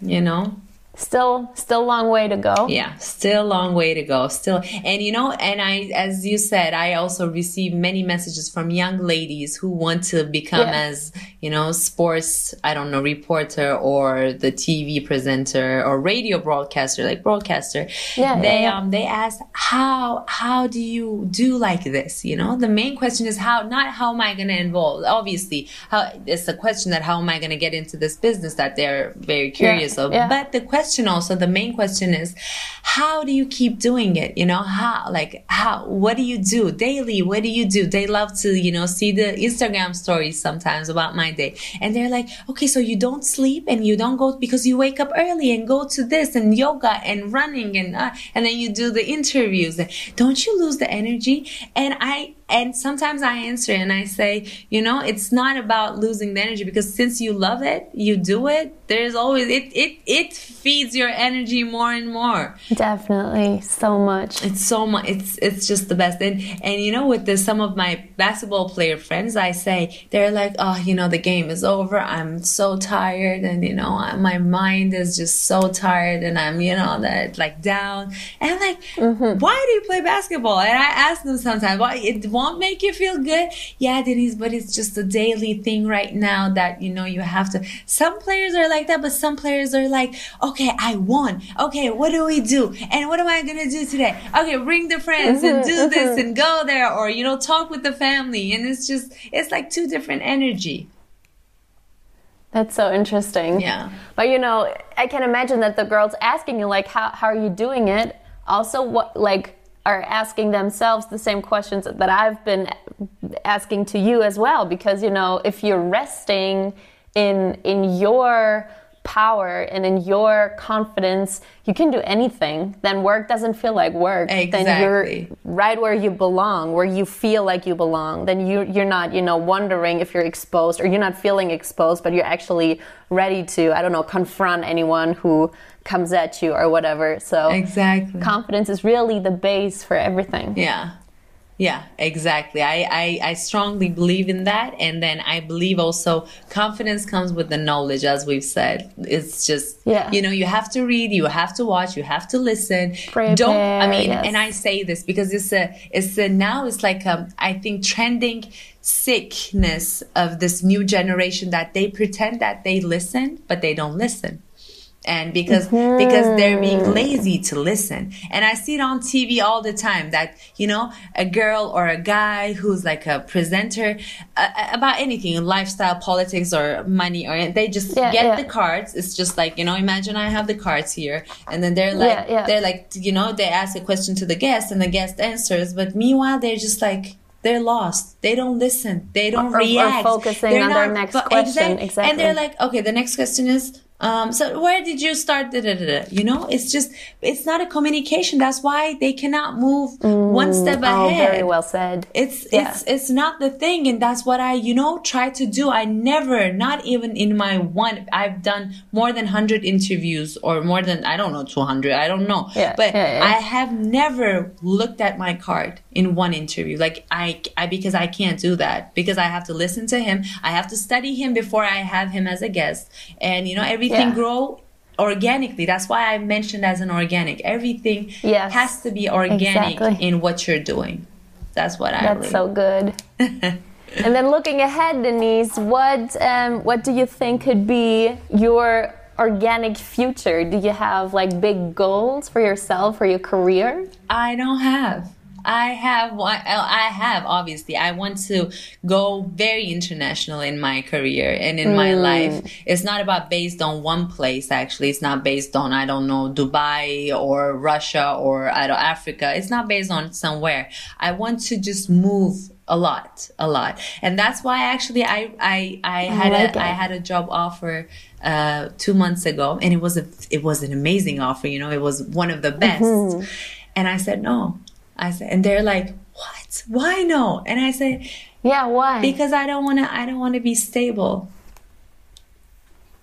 Speaker 1: you know
Speaker 2: still still a long way to go.
Speaker 1: Yeah still a long way to go still and you know and i as you said i also receive many messages from young ladies who want to become yeah. as you know sports i don't know reporter or the tv presenter or radio broadcaster like broadcaster. Yeah they yeah, um they ask how how do you do like this? You know the main question is how not how am i going to involve obviously how it's a question that how am i going to get into this business that they're very curious of but the question question also the main question is how do you keep doing it? You know how like how what do you do daily? What do you do? They love to you know see the instagram stories sometimes about my day. And they're like okay so you don't sleep and you don't go because you wake up early and go to this and yoga and running and uh, and then you do the interviews. Don't you lose the energy? And i and sometimes I answer and I say, you know, it's not about losing the energy because since you love it, you do it. There's always it it it feeds your energy more and more.
Speaker 2: Definitely, so much.
Speaker 1: It's so much. It's it's just the best. And and you know, with the, some of my basketball player friends, I say they're like, oh, you know, the game is over. I'm so tired, and you know, my mind is just so tired, and I'm you know that like down. And I'm like, mm-hmm. why do you play basketball? And I ask them sometimes why it won't make you feel good. Yeah, Denise, but it's just a daily thing right now that, you know, you have to. Some players are like that, but some players are like, okay, I won. Okay, what do we do? And what am I going to do today? Okay, bring the friends and mm-hmm, do mm-hmm. this and go there or, you know, talk with the family. And it's just, it's like two different energy.
Speaker 2: That's so interesting.
Speaker 1: Yeah.
Speaker 2: But you know, I can imagine that the girls asking you like how how are you doing it? Also what like are asking themselves the same questions that I've been asking to you as well because you know if you're resting in in your power and in your confidence you can do anything then work doesn't feel like work
Speaker 1: exactly.
Speaker 2: then you're right where you belong where you feel like you belong then you you're not you know wondering if you're exposed or you're not feeling exposed but you're actually ready to i don't know confront anyone who comes at you or whatever. So
Speaker 1: exactly,
Speaker 2: confidence is really the base for everything.
Speaker 1: Yeah. Yeah, exactly. I, I, I strongly believe in that. And then I believe also confidence comes with the knowledge, as we've said. It's just, yeah. you know, you have to read, you have to watch, you have to listen.
Speaker 2: Prepare,
Speaker 1: Don't, I mean,
Speaker 2: yes.
Speaker 1: and I say this because it's a, it's a, now it's like, a, I think trending sickness of this new generation that they pretend that they listen, but they don't listen and because mm-hmm. because they're being lazy to listen and i see it on tv all the time that you know a girl or a guy who's like a presenter uh, uh about anything lifestyle politics or money or they just yeah, get yeah. the cards it's just like you know imagine i have the cards here and then they're like yeah, they're like you know they ask a question to the guest and the guest answers but meanwhile they're just like they're lost. They don't listen. They don't
Speaker 2: or,
Speaker 1: react.
Speaker 2: Or focusing they're on not, their next question. Exactly.
Speaker 1: And they're like, okay, the next question is, Um, so where did you start? Da, da, da, da? You know, it's just, it's not a communication. That's why they cannot move one step
Speaker 2: Oh,
Speaker 1: ahead.
Speaker 2: very well said.
Speaker 1: It's
Speaker 2: Yeah.
Speaker 1: it's it's not the thing, and that's what I you know try to do. I never, not even in my one, I've done more than hundred interviews or more than I don't know two hundred. I don't know,
Speaker 2: Yeah,
Speaker 1: but
Speaker 2: yeah, yeah.
Speaker 1: I have never looked at my card in one interview. Like I, I because I can't do that because I have to listen to him. I have to study him before I have him as a guest, and you know everything
Speaker 2: Yeah.
Speaker 1: grow organically. That's why I mentioned as an organic. Everything
Speaker 2: Yes,
Speaker 1: has to be organic
Speaker 2: exactly.
Speaker 1: in what you're doing. That's what I
Speaker 2: That's
Speaker 1: really
Speaker 2: so good. and then looking ahead, Denise, what um, what do you think could be your organic future? Do you have like big goals for yourself for your career?
Speaker 1: I don't have. I have one. I have obviously. I want to go very international in my career and in my life. It's not about based on one place. Actually, it's not based on I don't know Dubai or Russia or I don't Africa. It's not based on somewhere. I want to just move a lot, a lot, and that's why actually I I I had
Speaker 2: like
Speaker 1: a. I had a job offer uh, two months ago, and it was a it was an amazing offer. You know, it was one of the best, and I said no. I said, and they're like, "What? Why no?" And I said,
Speaker 2: Yeah, why?
Speaker 1: "Because I don't want to. I don't want to be stable.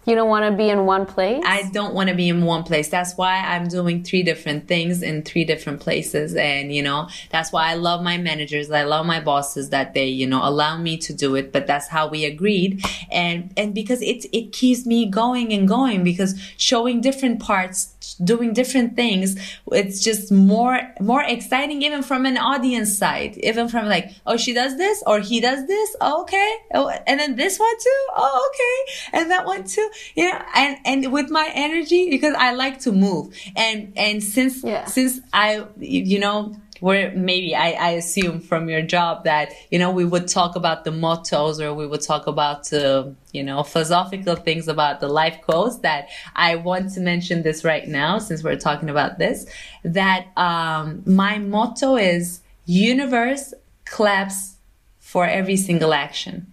Speaker 2: You don't want to be in one place.
Speaker 1: I don't want to be in one place. That's why I'm doing three different things in three different places. And, you know, that's why I love my managers. I love my bosses that they, you know, allow me to do it. But that's how we agreed. And, and because it, it keeps me going and going because showing different parts, doing different things, it's just more, more exciting even from an audience side, even from like, oh, she does this or he does this. Oh, okay. Oh, and then this one too. Oh, okay. And that one too. You know, and, and with my energy, because I like to move. And, and since,
Speaker 2: Yeah.
Speaker 1: since I, you know, where maybe I, I assume from your job that, you know, we would talk about the mottos or we would talk about, uh, you know, philosophical things about the life quotes that I want to mention this right now since we're talking about this, that, um, my motto is universe claps for every single action.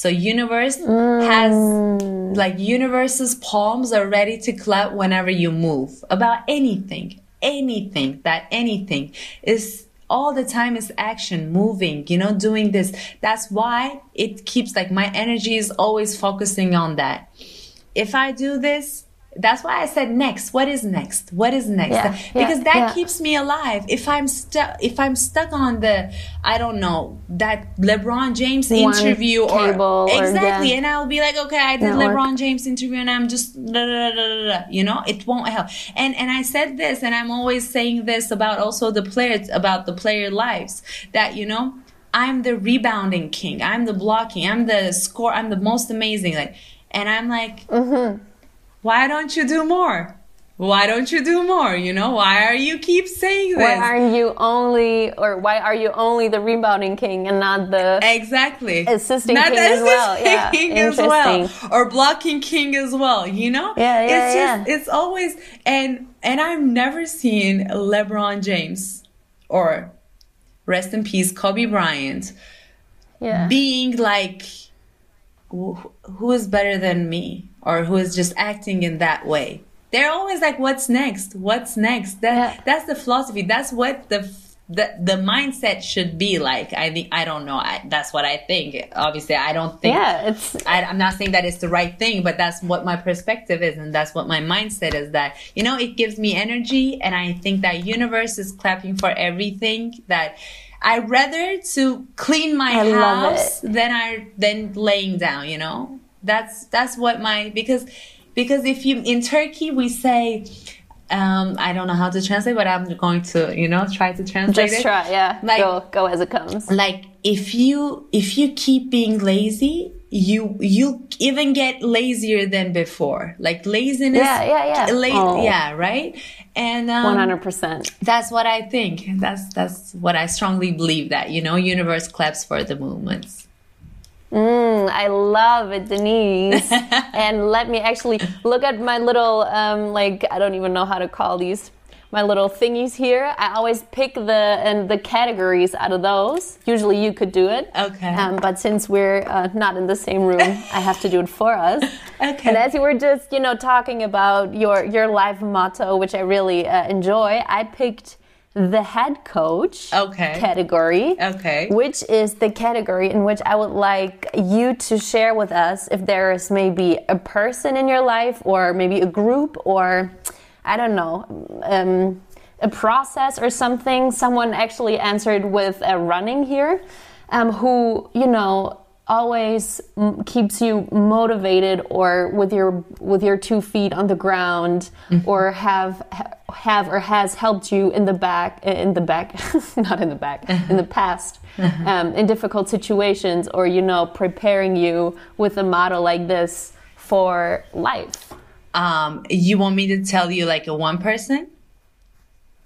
Speaker 1: So universe has mm. like universe's palms are ready to clap whenever you move about anything, anything that anything is all the time is action, moving, you know, doing this. That's why it keeps like my energy is always focusing on that. If I do this, that's why I said next. What is next? What is next?
Speaker 2: Yeah,
Speaker 1: because
Speaker 2: yeah,
Speaker 1: that
Speaker 2: yeah.
Speaker 1: keeps me alive. If I'm stuck, if I'm stuck on the, I don't know, that LeBron James
Speaker 2: One
Speaker 1: interview or
Speaker 2: or,
Speaker 1: exactly, and I'll be like, okay, I did
Speaker 2: Network.
Speaker 1: LeBron James interview, and I'm just, da, da, da, da, da, you know, it won't help. And and I said this, and I'm always saying this about also the players, about the player lives, that you know, I'm the rebounding king, I'm the blocking, I'm the score, I'm the most amazing, like, and I'm like,
Speaker 2: Mm-hmm.
Speaker 1: Why don't you do more? Why don't you do more? You know, why are you keep saying this?
Speaker 2: why aren't you only, or why are you only the rebounding king and not the?
Speaker 1: Exactly.
Speaker 2: Assisting
Speaker 1: Not
Speaker 2: king
Speaker 1: the
Speaker 2: as well, yeah.
Speaker 1: king as well.
Speaker 2: Interesting.
Speaker 1: Or blocking king as well, you know?
Speaker 2: Yeah, yeah,
Speaker 1: it's
Speaker 2: yeah.
Speaker 1: just it's always and and I've never seen LeBron James or rest in peace Kobe Bryant
Speaker 2: Yeah.
Speaker 1: being like who is better than me or who is just acting in that way. They're always like what's next? What's next? That
Speaker 2: Yeah.
Speaker 1: that's the philosophy. That's what the the the mindset should be like. I think I don't know. I, that's what I think. Obviously, I don't think
Speaker 2: yeah, it's
Speaker 1: I, I'm not saying that it's the right thing, but that's what my perspective is, and that's what my mindset is. That you know, it gives me energy, and I think that universe is clapping for everything. That I rather to clean my
Speaker 2: I
Speaker 1: house than I than laying down. You know, that's that's what my because because if you in Turkey we say. Um, I don't know how to translate, but I'm going to, you know, try to translate
Speaker 2: just
Speaker 1: it
Speaker 2: try. Yeah,
Speaker 1: Like-
Speaker 2: go go as it comes.
Speaker 1: like if you if you keep being lazy you you even get lazier than before like laziness
Speaker 2: Yeah, yeah, yeah.
Speaker 1: la-
Speaker 2: Oh.
Speaker 1: yeah right and um,
Speaker 2: hundred percent.
Speaker 1: that's what i think that's that's what i strongly believe that you know universe claps for the movements
Speaker 2: Mm, I love it, Denise. and let me actually look at my little, um, like, I don't even know how to call these. my little thingies here. I always pick the and the categories out of those. Usually you could do it.
Speaker 1: Okay.
Speaker 2: Um, but since we're uh, not in the same room, I have to do it for us.
Speaker 1: Okay.
Speaker 2: And as you were just, you know, talking about your your life motto, which I really uh, enjoy, I picked the head coach
Speaker 1: Okay.
Speaker 2: category.
Speaker 1: Okay.
Speaker 2: Which is the category in which I would like you to share with us if there is maybe a person in your life or maybe a group or I don't know, um, a process or something. Someone actually answered with uh, running here, um, who, you know, always keeps you motivated or with your with your two feet on the ground or have have or has helped you in the back in the back not in the back in the past um, in difficult situations or you know preparing you with a model like this for life.
Speaker 1: Um, you want me to tell you like a one person?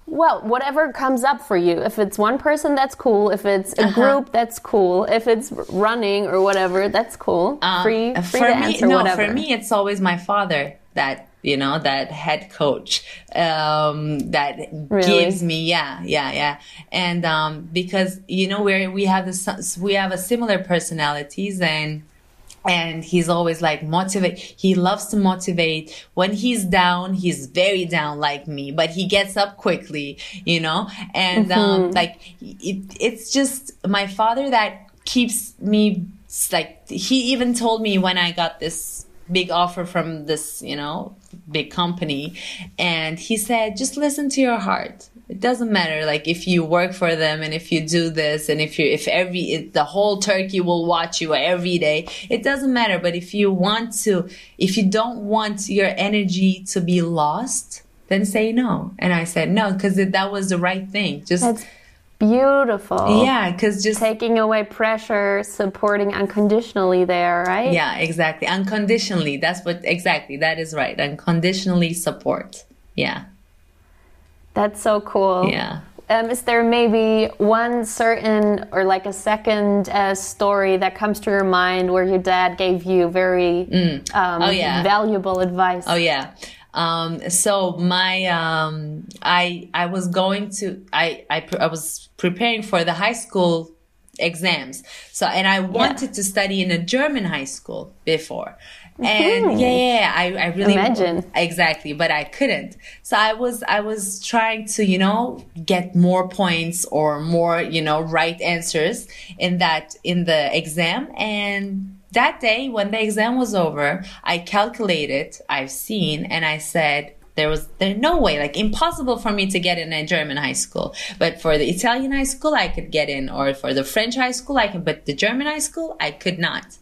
Speaker 2: Well whatever comes up for you. If it's one person that's cool. If it's a
Speaker 1: Uh-huh.
Speaker 2: group that's cool. If it's running or whatever that's cool. Free free
Speaker 1: for me, no,
Speaker 2: whatever.
Speaker 1: for me, it's always my father that you know that head coach um, that
Speaker 2: Really?
Speaker 1: gives me yeah yeah yeah. And um, because you know we we have the we have a similar personalities and and he's always like motivate he loves to motivate. When he's down he's very down like me but he gets up quickly you know? And um like it, it's just my father that keeps me like he even told me when i got this big offer from this you know big company. And he said just listen to your heart it doesn't matter like if you work for them and if you do this and if you if every if the whole turkey will watch you every day it doesn't matter. But if you want to if you don't want your energy to be lost then say no. And i said no because that was the right thing. Just
Speaker 2: that's beautiful.
Speaker 1: Yeah because just
Speaker 2: taking away pressure, supporting unconditionally there, right?
Speaker 1: yeah exactly. Unconditionally. That's what exactly. That is right. Unconditionally support. Yeah
Speaker 2: That's so cool.
Speaker 1: yeah
Speaker 2: Um, is there maybe one certain or like a second uh, story that comes to your mind where your dad gave you very um,
Speaker 1: Oh, yeah.
Speaker 2: valuable advice?
Speaker 1: Oh yeah. Um, so my um, I I was going to I I, I was preparing for the high school exams. So and I wanted to study in a German high school before. And yeah, yeah, yeah, I, I really
Speaker 2: Imagine.
Speaker 1: exactly, but I couldn't. So I was I was trying to you know get more points or more you know right answers in that in the exam and that day when the exam was over, I calculated, I've seen, and I said, there was there no way, like impossible for me to get in a German high school. But for the Italian high school, I could get in, or for the French high school, I can. But the German high school, I could not.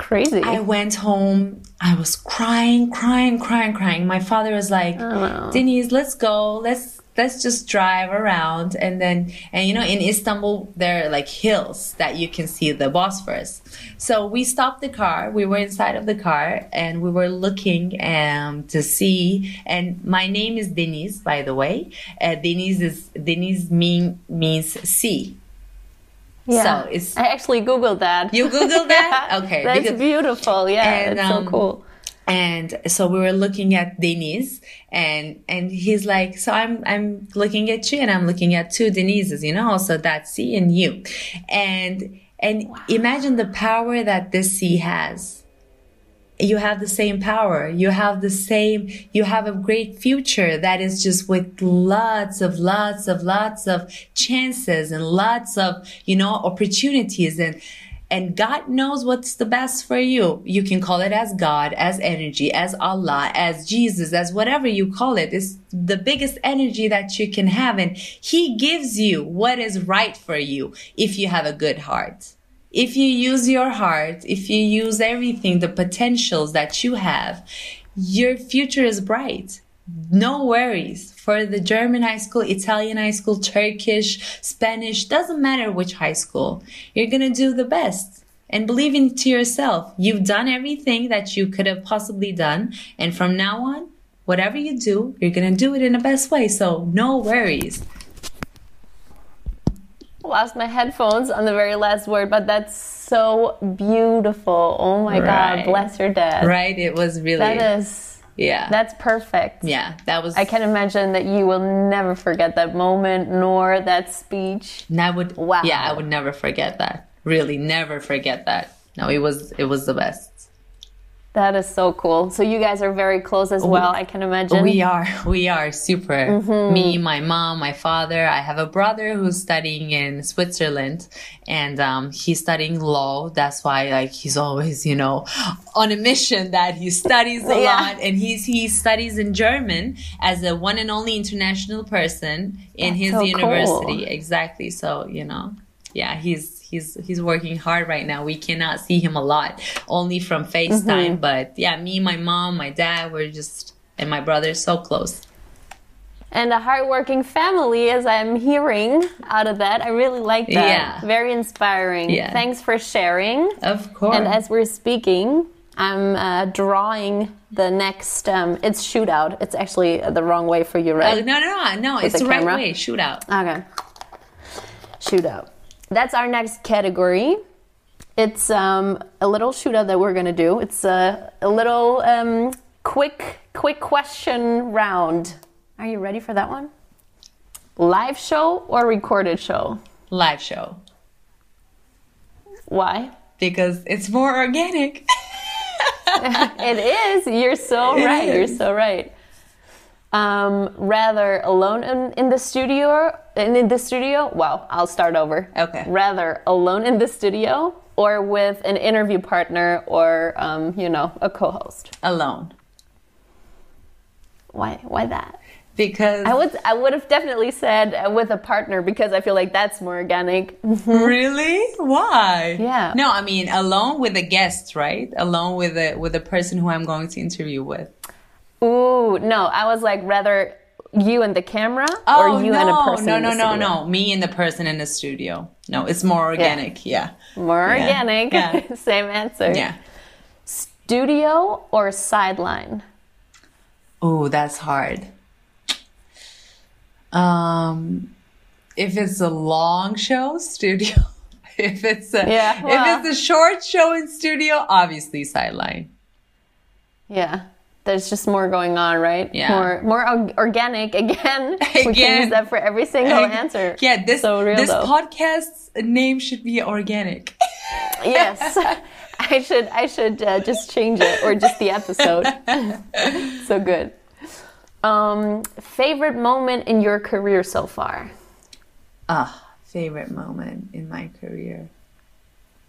Speaker 2: Crazy.
Speaker 1: I went home. I was crying, crying, crying, crying. My father was like,
Speaker 2: Oh.
Speaker 1: "Denise, let's go. Let's let's just drive around." And then, and you know, in Istanbul, there are like hills that you can see the Bosphorus. So we stopped the car. We were inside of the car, and we were looking um, to see. And my name is Denise, by the way. Uh, Denise is Denise mean means sea.
Speaker 2: Yeah.
Speaker 1: so it's-
Speaker 2: I actually googled that.
Speaker 1: You Googled that?
Speaker 2: Yeah.
Speaker 1: Okay,
Speaker 2: That's
Speaker 1: because-
Speaker 2: beautiful. Yeah,
Speaker 1: And,
Speaker 2: it's
Speaker 1: um,
Speaker 2: so cool.
Speaker 1: and so we were looking at Denise and and he's like so I'm I'm looking at you and I'm looking at two Denises you know so that sea and you and and imagine the power that this sea has you have the same power you have the same you have a great future that is just with lots of lots of lots of chances and lots of you know opportunities and and God knows what's the best for you. You can call it as God, as energy, as Allah, as Jesus, as whatever you call it. It's the biggest energy that you can have. And He gives you what is right for you if you have a good heart. If you use your heart, if you use everything, the potentials that you have, your future is bright. No worries for the German high school, Italian high school, Turkish, Spanish, doesn't matter which high school. You're going to do the best and believe into yourself. You've done everything that you could have possibly done. And from now on, whatever you do, you're going to do it in the best way. So no worries.
Speaker 2: Lost my headphones on the very last word, but that's so beautiful. Oh my
Speaker 1: Right.
Speaker 2: God, bless your dad.
Speaker 1: Right? It was really.
Speaker 2: That is
Speaker 1: Yeah.
Speaker 2: That's perfect.
Speaker 1: yeah, that was.
Speaker 2: I can imagine that you will never forget that moment nor that speech.
Speaker 1: And I would.
Speaker 2: Wow.
Speaker 1: Yeah, I would never forget that. Really, never forget that. No, it was it was the best.
Speaker 2: That is so cool. So you guys are very close as well, I can imagine.
Speaker 1: We are, we are super.
Speaker 2: Mm-hmm.
Speaker 1: Me, my mom, my father. I have a brother who's studying in Switzerland, and um, he's studying law. That's why, like, he's always, you know, on a mission that he studies a
Speaker 2: Yeah.
Speaker 1: lot, and he's he studies in German as a one and only international person in
Speaker 2: That's
Speaker 1: his
Speaker 2: so cool.
Speaker 1: university. Exactly. So you know, yeah, he's he's he's working hard right now. We cannot see him a lot, only from FaceTime.
Speaker 2: Mm-hmm.
Speaker 1: But yeah, me, my mom, my dad, we're just and my brother so close.
Speaker 2: and a hardworking family, as I'm hearing out of that. I really like that.
Speaker 1: Yeah.
Speaker 2: Very inspiring.
Speaker 1: Yeah.
Speaker 2: Thanks for sharing.
Speaker 1: Of course.
Speaker 2: And as we're speaking, I'm uh, drawing the next. Um, it's shootout. It's actually the wrong way for you, right?
Speaker 1: no, no, no, no. It's
Speaker 2: the
Speaker 1: the right way. Shootout.
Speaker 2: Okay. Shootout. That's our next category. It's um, a little shootout that we're gonna do. It's a, a little um, quick, quick question round. Are you ready for that one? Live show or recorded show?
Speaker 1: Live show
Speaker 2: Why?
Speaker 1: because it's more organic.
Speaker 2: It is. You're so right. You're so right. Um, rather alone in, in the studio in, in the studio. Well, I'll start over.
Speaker 1: Okay.
Speaker 2: Rather alone in the studio or with an interview partner or um, you know a co-host.
Speaker 1: Alone
Speaker 2: Why? Why that?
Speaker 1: because
Speaker 2: I would I would have definitely said uh, with a partner because I feel like that's more organic.
Speaker 1: really why?
Speaker 2: Yeah.
Speaker 1: No, I mean alone with a guest, right? Alone with a with a person who I'm going to interview with.
Speaker 2: Ooh, no, I was like rather you and the camera
Speaker 1: Oh
Speaker 2: or you
Speaker 1: no,
Speaker 2: and a person.
Speaker 1: no, no, no, no! Me and the person in the studio. No, it's more organic. Yeah,
Speaker 2: More
Speaker 1: Yeah.
Speaker 2: organic.
Speaker 1: Yeah.
Speaker 2: Same answer.
Speaker 1: yeah.
Speaker 2: Studio or sideline?
Speaker 1: Oh, that's hard. Um, if it's a long show, studio. if it's a
Speaker 2: Yeah, well-
Speaker 1: if it's a short show in studio, obviously sideline.
Speaker 2: Yeah. There's just more going on, right?
Speaker 1: Yeah.
Speaker 2: More more or- organic again. again. We can use that for every single answer.
Speaker 1: Yeah, this
Speaker 2: so real
Speaker 1: this
Speaker 2: though.
Speaker 1: podcast's name should be organic.
Speaker 2: yes. I should I should uh, just change it or just the episode. so good. Um, favorite moment in your career so far?
Speaker 1: Ah, favorite moment in my career.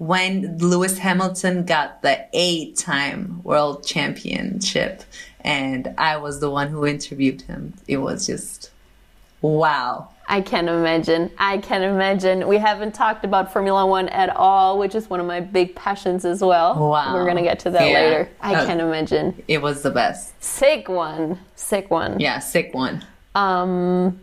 Speaker 1: When Lewis Hamilton got the eight time world championship and I was the one who interviewed him. It was just wow.
Speaker 2: I can imagine. I can imagine. We haven't talked about Formula One at all, which is one of my big passions as well.
Speaker 1: Wow.
Speaker 2: We're gonna get to that
Speaker 1: Yeah.
Speaker 2: later. I
Speaker 1: Uh,
Speaker 2: can imagine.
Speaker 1: It was the best.
Speaker 2: Sick one. Sick one.
Speaker 1: Yeah, sick one.
Speaker 2: Um,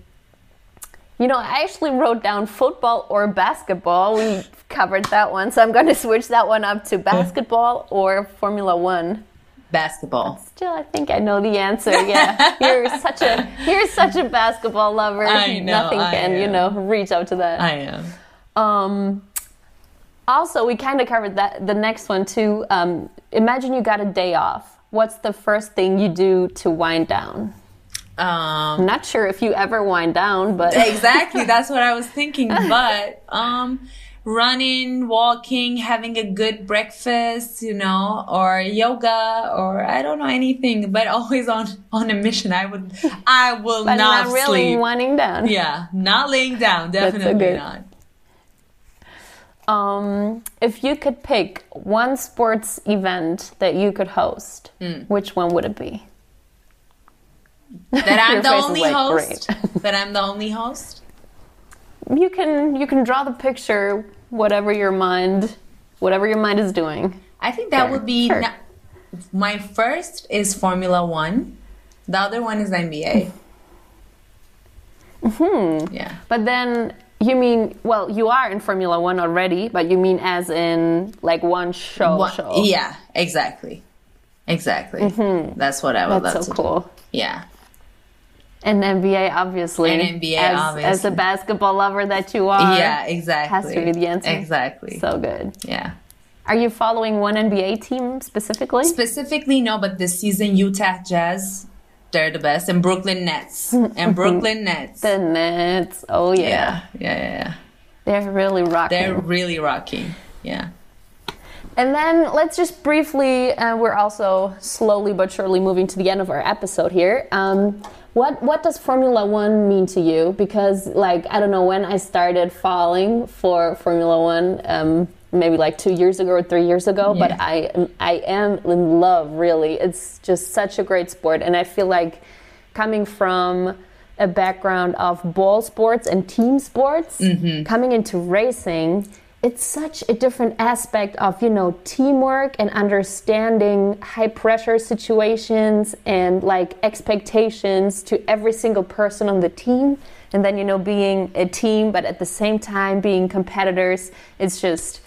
Speaker 2: you know, I actually wrote down football or basketball. We covered that one, so I'm going to switch that one up to basketball or Formula One.
Speaker 1: Basketball.
Speaker 2: Still, I think I know the answer. Yeah, you're such a you're such a basketball lover.
Speaker 1: I know,
Speaker 2: Nothing
Speaker 1: I
Speaker 2: can you know reach out to that.
Speaker 1: I am.
Speaker 2: Um, also, we kind of covered that the next one too. Um, imagine you got a day off. What's the first thing you do to wind down?
Speaker 1: Um
Speaker 2: Not sure if you ever wind down, but
Speaker 1: exactly that's what i was thinking but um running walking having a good breakfast you know or yoga or i don't know anything but always on on a mission i would i will
Speaker 2: but
Speaker 1: not,
Speaker 2: not really
Speaker 1: sleep
Speaker 2: winding down.
Speaker 1: yeah not laying down definitely not
Speaker 2: Um, if you could pick one sports event that you could host,
Speaker 1: Hmm.
Speaker 2: which one would it be?
Speaker 1: That i'm the only
Speaker 2: like,
Speaker 1: host that i'm the only host
Speaker 2: You can you can draw the picture, whatever your mind, whatever your mind is doing.
Speaker 1: i think that
Speaker 2: Sure,
Speaker 1: would be
Speaker 2: sure.
Speaker 1: na- my first is formula one the other one is nba
Speaker 2: Hmm.
Speaker 1: yeah
Speaker 2: But then you mean well, you are in Formula One already, but you mean as in like one show
Speaker 1: One-
Speaker 2: show.
Speaker 1: Yeah, exactly. Exactly. That's what I would
Speaker 2: Mm-hmm. That's
Speaker 1: love
Speaker 2: so
Speaker 1: to do.
Speaker 2: cool.
Speaker 1: Yeah.
Speaker 2: And NBA, obviously.
Speaker 1: And NBA,
Speaker 2: as, As
Speaker 1: obviously.
Speaker 2: the basketball lover that you are.
Speaker 1: yeah, exactly.
Speaker 2: Has to be the answer.
Speaker 1: Exactly.
Speaker 2: So good.
Speaker 1: yeah.
Speaker 2: Are you following one NBA team specifically?
Speaker 1: Specifically, no, but this season, Utah Jazz, they're the best, and Brooklyn Nets, and Brooklyn Nets.
Speaker 2: the Nets. Oh yeah.
Speaker 1: yeah, yeah, yeah, yeah.
Speaker 2: They're really rocking.
Speaker 1: They're really rocking. Yeah.
Speaker 2: And then let's just briefly, uh, we're also slowly but surely moving to the end of our episode here. Um, what what does Formula One mean to you? Because like I don't know when I started falling for Formula One, um, maybe like two years ago or three years ago.
Speaker 1: Yeah.
Speaker 2: But I I am in love. Really, it's just such a great sport, and I feel like coming from a background of ball sports and team sports, coming into racing, it's such a different aspect of you know teamwork and understanding high pressure situations and like expectations to every single person on the team. And then you know being a team but at the same time being competitors it's just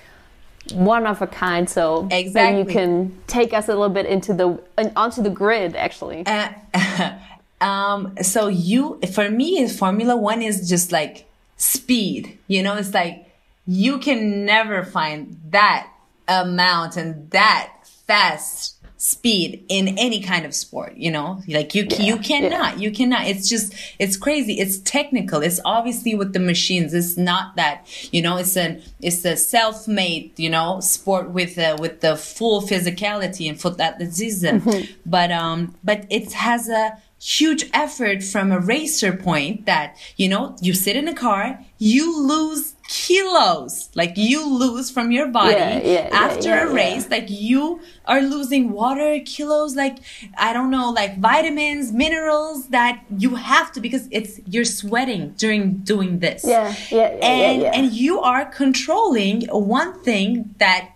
Speaker 2: one of a kind. So then you can take us a little bit into the onto the grid actually.
Speaker 1: Um so you for me formula one is just like speed. You know it's like you can never find that amount and that fast speed in any kind of sport you know? Like you you cannot you cannot. It's just it's crazy. It's technical. It's obviously with the machines. It's not that you know it's an it's a self-made you know sport with uh, with the full physicality and foot athleticism. But um but it has a huge effort from a racer point that you know you sit in a car you lose kilos like you lose from your body
Speaker 2: Yeah, yeah,
Speaker 1: after
Speaker 2: yeah,
Speaker 1: a race. Like you are losing water kilos like i don't know like vitamins minerals that you have to because it's you're sweating during doing this.
Speaker 2: Yeah, yeah, yeah, yeah,
Speaker 1: and
Speaker 2: yeah.
Speaker 1: and you are controlling one thing that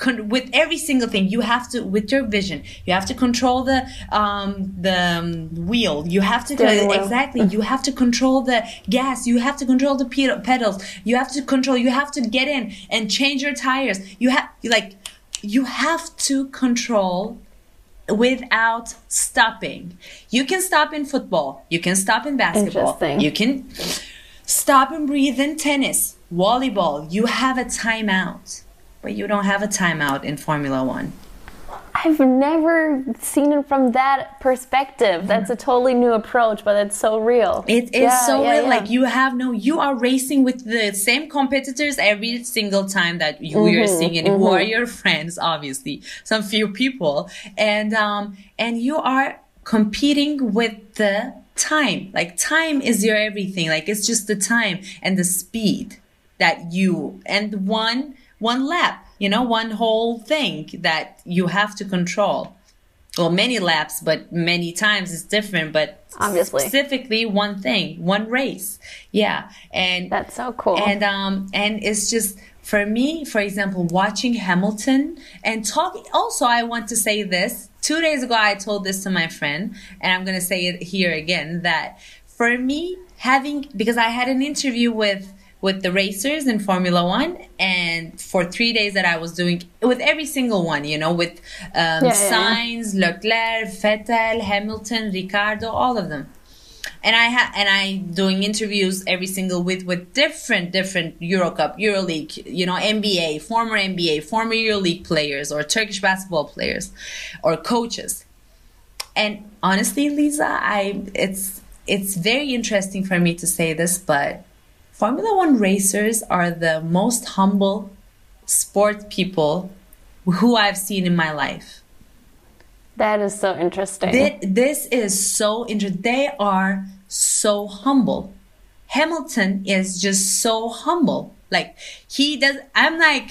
Speaker 1: con- with every single thing you have to with your vision you have to control the um the um, wheel. You have to
Speaker 2: wheel.
Speaker 1: exactly. You have to control the gas. You have to control the pedal, pedals. You have to control you have to get in and change your tires. You have like you have to control without stopping. You can stop in football. You can stop in basketball. You can stop and breathe in tennis volleyball. You have a timeout but you don't have a timeout in formula one
Speaker 2: I've never seen it from that perspective. That's a totally new approach, but it's so real.
Speaker 1: It is
Speaker 2: Yeah,
Speaker 1: so
Speaker 2: yeah,
Speaker 1: real.
Speaker 2: yeah.
Speaker 1: Like you have no, you are racing with the same competitors every single time that you
Speaker 2: Mm-hmm,
Speaker 1: are seeing it. Who are your friends? Obviously, some few people, and um, and you are competing with the time. Like time is your everything. Like it's just the time and the speed that you and one one lap. You know, one whole thing that you have to control well many laps but many times it's different but
Speaker 2: Obviously.
Speaker 1: specifically one thing one race yeah and
Speaker 2: That's so cool.
Speaker 1: and um and it's just for me for example watching hamilton and talking also i want to say this two days ago i told this to my friend and i'm going to say it here again that for me having because i had an interview with with the racers in Formula One, and for three days that I was doing with every single one, you know, with um,
Speaker 2: Yeah, yeah,
Speaker 1: Leclerc, Vettel, Hamilton, Ricciardo, all of them and I ha- and I doing interviews every single week with different different Eurocup, EuroLeague, you know, NBA, former NBA, former EuroLeague players or Turkish basketball players or coaches. And honestly, Lisa, I it's it's very interesting for me to say this, but Formula 1 racers are the most humble sport people who I've seen in my life.
Speaker 2: that is so interesting.
Speaker 1: Thi- This is so interesting. They are so humble. Hamilton is just so humble. Like he does. I'm like,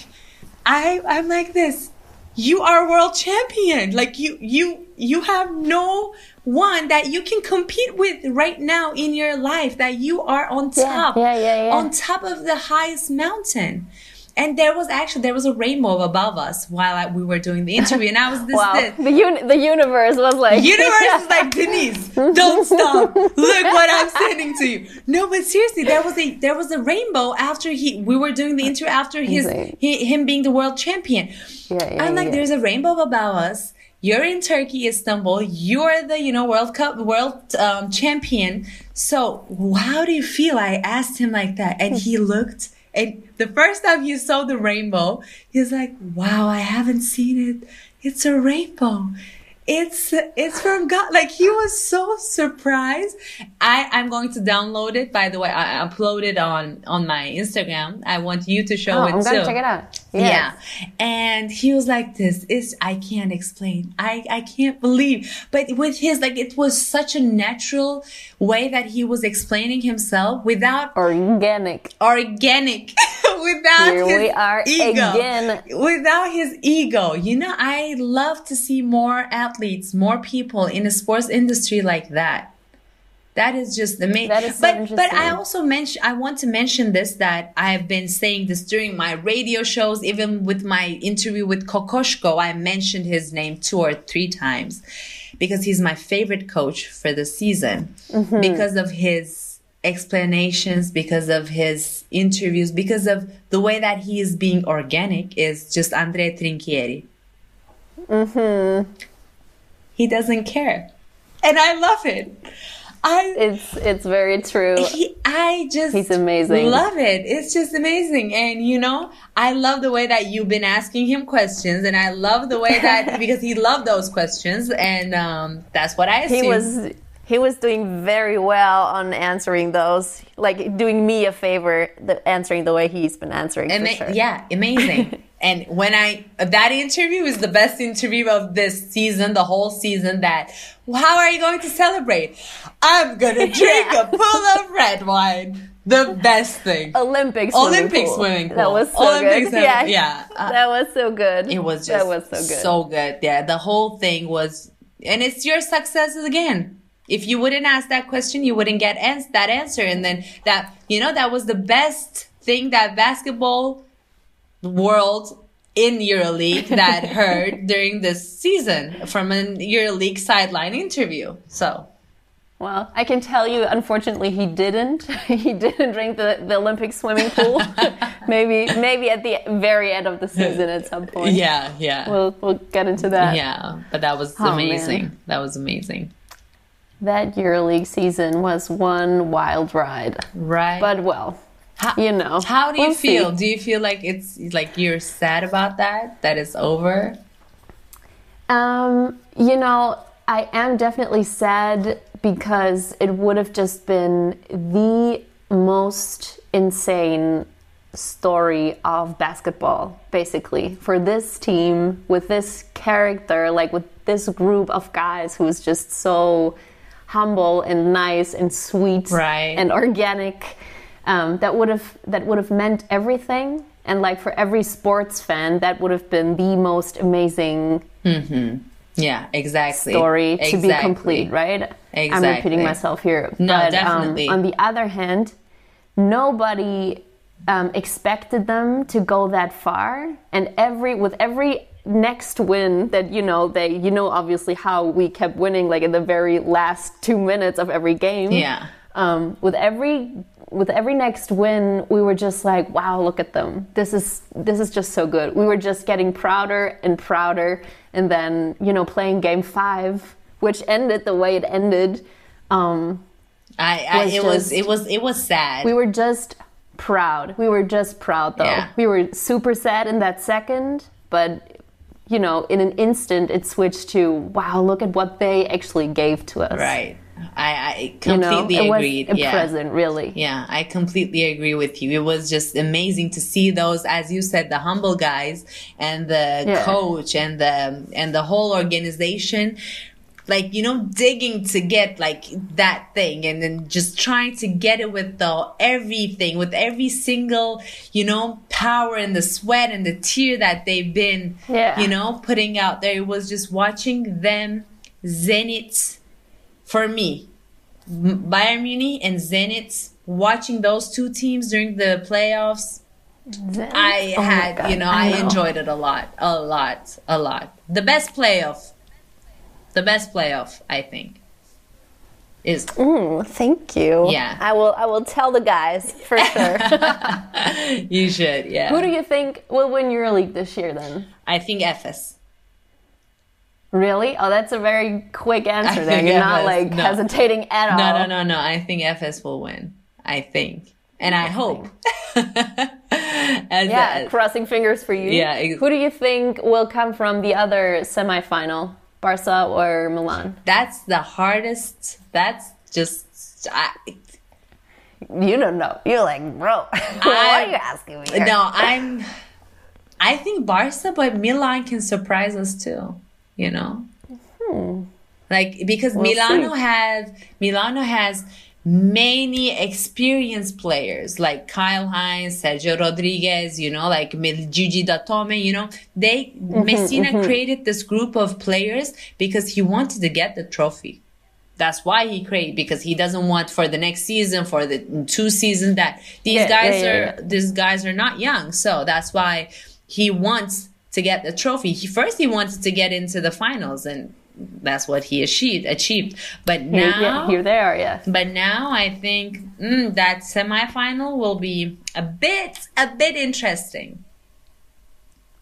Speaker 1: I I'm like this. You are a world champion. Like you you you have no one that you can compete with right now in your life. That you are on top,
Speaker 2: yeah, yeah, yeah.
Speaker 1: on top of the highest mountain. And there was actually there was a rainbow above us while I, we were doing the interview, and I was this
Speaker 2: wow.
Speaker 1: this.
Speaker 2: The, uni- the universe was like.
Speaker 1: Universe is like Denise, don't stop. Look what I'm sending to you. No, but seriously, there was a there was a rainbow after he we were doing the interview after his he, him being the world champion.
Speaker 2: Yeah, yeah,
Speaker 1: I'm like,
Speaker 2: yeah.
Speaker 1: there's a rainbow above us. You're in Turkey, Istanbul. You're the you know World Cup world um, champion. So how do you feel? I asked him like that, and he looked And the first time he saw the rainbow, he's like, wow, I haven't seen it. It's a rainbow it's it's from God. Like he was so surprised. I I'm going to download it. By the way, I upload it on on my Instagram. I want you to show
Speaker 2: oh,
Speaker 1: it
Speaker 2: I'm
Speaker 1: too.
Speaker 2: gonna check it out. Yes.
Speaker 1: Yeah, and he was like, "This is I can't explain. I I can't believe." But with his like, it was such a natural way that he was explaining himself without
Speaker 2: organic,
Speaker 1: organic, without
Speaker 2: Here
Speaker 1: his
Speaker 2: we are
Speaker 1: ego,
Speaker 2: again.
Speaker 1: without his ego. You know, I love to see more athletes, more people in the sports industry like that. That is just amazing.
Speaker 2: That is so
Speaker 1: but but. I also mention I want to mention this that I have been saying this during my radio shows, even with my interview with Kokoshko. I mentioned his name two or three times because he's my favorite coach for the season
Speaker 2: Mm-hmm.
Speaker 1: because of his explanations, because of his interviews, because of the way that he is being organic. Is just Andrea Trinchieri.
Speaker 2: Mm-hmm.
Speaker 1: He doesn't care, and I love it. I
Speaker 2: It's it's very true.
Speaker 1: he, I just
Speaker 2: He's amazing.
Speaker 1: Love it. It's just amazing. And you know, I love the way that you've been asking him questions and I love the way that because he loved those questions and um that's what I assume.
Speaker 2: He was he was doing very well on answering those, like doing me a favor, the, answering the way he's been answering.
Speaker 1: Ama-
Speaker 2: sure.
Speaker 1: Yeah, amazing. and when I that interview is the best interview of this season, the whole season. That how are you going to celebrate? I'm gonna drink
Speaker 2: Yeah.
Speaker 1: a pool of red wine. The best thing.
Speaker 2: Olympic swimming
Speaker 1: Olympic swimming pool.
Speaker 2: That was so
Speaker 1: Olympic
Speaker 2: good. yeah,
Speaker 1: yeah. Uh,
Speaker 2: that was so good.
Speaker 1: It was just
Speaker 2: that was so good.
Speaker 1: so good. Yeah, the whole thing was, and it's your success again. If you wouldn't ask that question, you wouldn't get ans- that answer, and then that you know that was the best thing that basketball world in EuroLeague that heard during this season from an EuroLeague sideline interview. So
Speaker 2: Well, I can tell you, unfortunately, he didn't. he didn't drink the, the Olympic swimming pool. maybe maybe at the very end of the season at some point.
Speaker 1: yeah, yeah,
Speaker 2: We'll we'll get into that.
Speaker 1: yeah. But that was
Speaker 2: Oh,
Speaker 1: amazing.
Speaker 2: man.
Speaker 1: That was amazing.
Speaker 2: That EuroLeague season was one wild ride.
Speaker 1: Right.
Speaker 2: But well,
Speaker 1: How-
Speaker 2: you know.
Speaker 1: How do you
Speaker 2: we'll see.
Speaker 1: feel? Do you feel like it's like you're sad about that? That it's over?
Speaker 2: Um, you know, I am definitely sad because it would have just been the most insane story of basketball, basically, for this team with this character, like with this group of guys who's just so humble and nice and sweet
Speaker 1: Right.
Speaker 2: and organic. Um, that would have that would have meant everything, and like for every sports fan, that would have been the most amazing
Speaker 1: Yeah, exactly.
Speaker 2: story to be complete, right?
Speaker 1: Exactly.
Speaker 2: I'm repeating myself here.
Speaker 1: No,
Speaker 2: but,
Speaker 1: definitely.
Speaker 2: Um, on the other hand, nobody um, expected them to go that far, and every with every next win that you know they you know obviously how we kept winning like in the very last two minutes of every game.
Speaker 1: Yeah.
Speaker 2: Um, with every with every next win, we were just like, wow, look at them. This is this is just so good. We were just getting prouder and prouder, and then you know playing game five, which ended the way it ended. Um,
Speaker 1: I, I
Speaker 2: was
Speaker 1: it was it was it was sad.
Speaker 2: we were just proud. We were just proud, though.
Speaker 1: Yeah.
Speaker 2: We were super sad in that second, but you know, in an instant, it switched to wow, look at what they actually gave to us.
Speaker 1: right. I, I
Speaker 2: You know,
Speaker 1: completely
Speaker 2: it was
Speaker 1: agreed.
Speaker 2: a
Speaker 1: yeah.
Speaker 2: present, really.
Speaker 1: Yeah, I completely agree with you. It was just amazing to see those, as you said, the humble guys and the
Speaker 2: Yeah.
Speaker 1: coach and the and the whole organization, like you know, digging to get like that thing, and then just trying to get it with the everything, with every single you know power and the sweat and the tear that they've been,
Speaker 2: Yeah.
Speaker 1: you know, putting out there. It was just watching them, Zenit, for me, Bayern Munich and Zenit, watching those two teams during the playoffs, I
Speaker 2: Oh
Speaker 1: had,
Speaker 2: God,
Speaker 1: you know,
Speaker 2: I
Speaker 1: I, enjoyed it a lot, a lot, a lot. The best playoff, the best playoff, I think, is
Speaker 2: Mm, thank you.
Speaker 1: Yeah.
Speaker 2: I will. I will tell the guys for sure.
Speaker 1: you should, yeah.
Speaker 2: Who do you think will win EuroLeague this year? Then
Speaker 1: I think Efes.
Speaker 2: really? Oh, that's a very quick answer. There, you're not like
Speaker 1: no.
Speaker 2: hesitating at all.
Speaker 1: No, no, no, no. I think Efes will win. I think. and I hope.
Speaker 2: Yeah,
Speaker 1: a-
Speaker 2: crossing fingers for you.
Speaker 1: Yeah, ex-
Speaker 2: Who do you think will come from the other semifinal? Barca or Milan?
Speaker 1: that's the hardest. That's just. I,
Speaker 2: You don't know. You're like, bro, why are you asking me? here?
Speaker 1: no, I'm. I think Barca, but Milan can surprise us too. You know, like because
Speaker 2: Hmm. We'll
Speaker 1: Milano
Speaker 2: see.
Speaker 1: has Milano has many experienced players like Kyle Hines, Sergio Rodriguez. You know, like Gigi Datome. You know, they
Speaker 2: Mm-hmm,
Speaker 1: Messina created this group of players because he wanted to get the trophy. That's why he created because he doesn't want for the next season, for the two seasons that these
Speaker 2: Yeah,
Speaker 1: guys
Speaker 2: yeah,
Speaker 1: are
Speaker 2: yeah.
Speaker 1: these guys are not young. So that's why he wants to get the trophy. He first he wanted to get into the finals and that's what he achieved achieved. But
Speaker 2: Here,
Speaker 1: now
Speaker 2: yeah, here they are, yeah.
Speaker 1: but now I think mm, that semifinal will be a bit a bit interesting.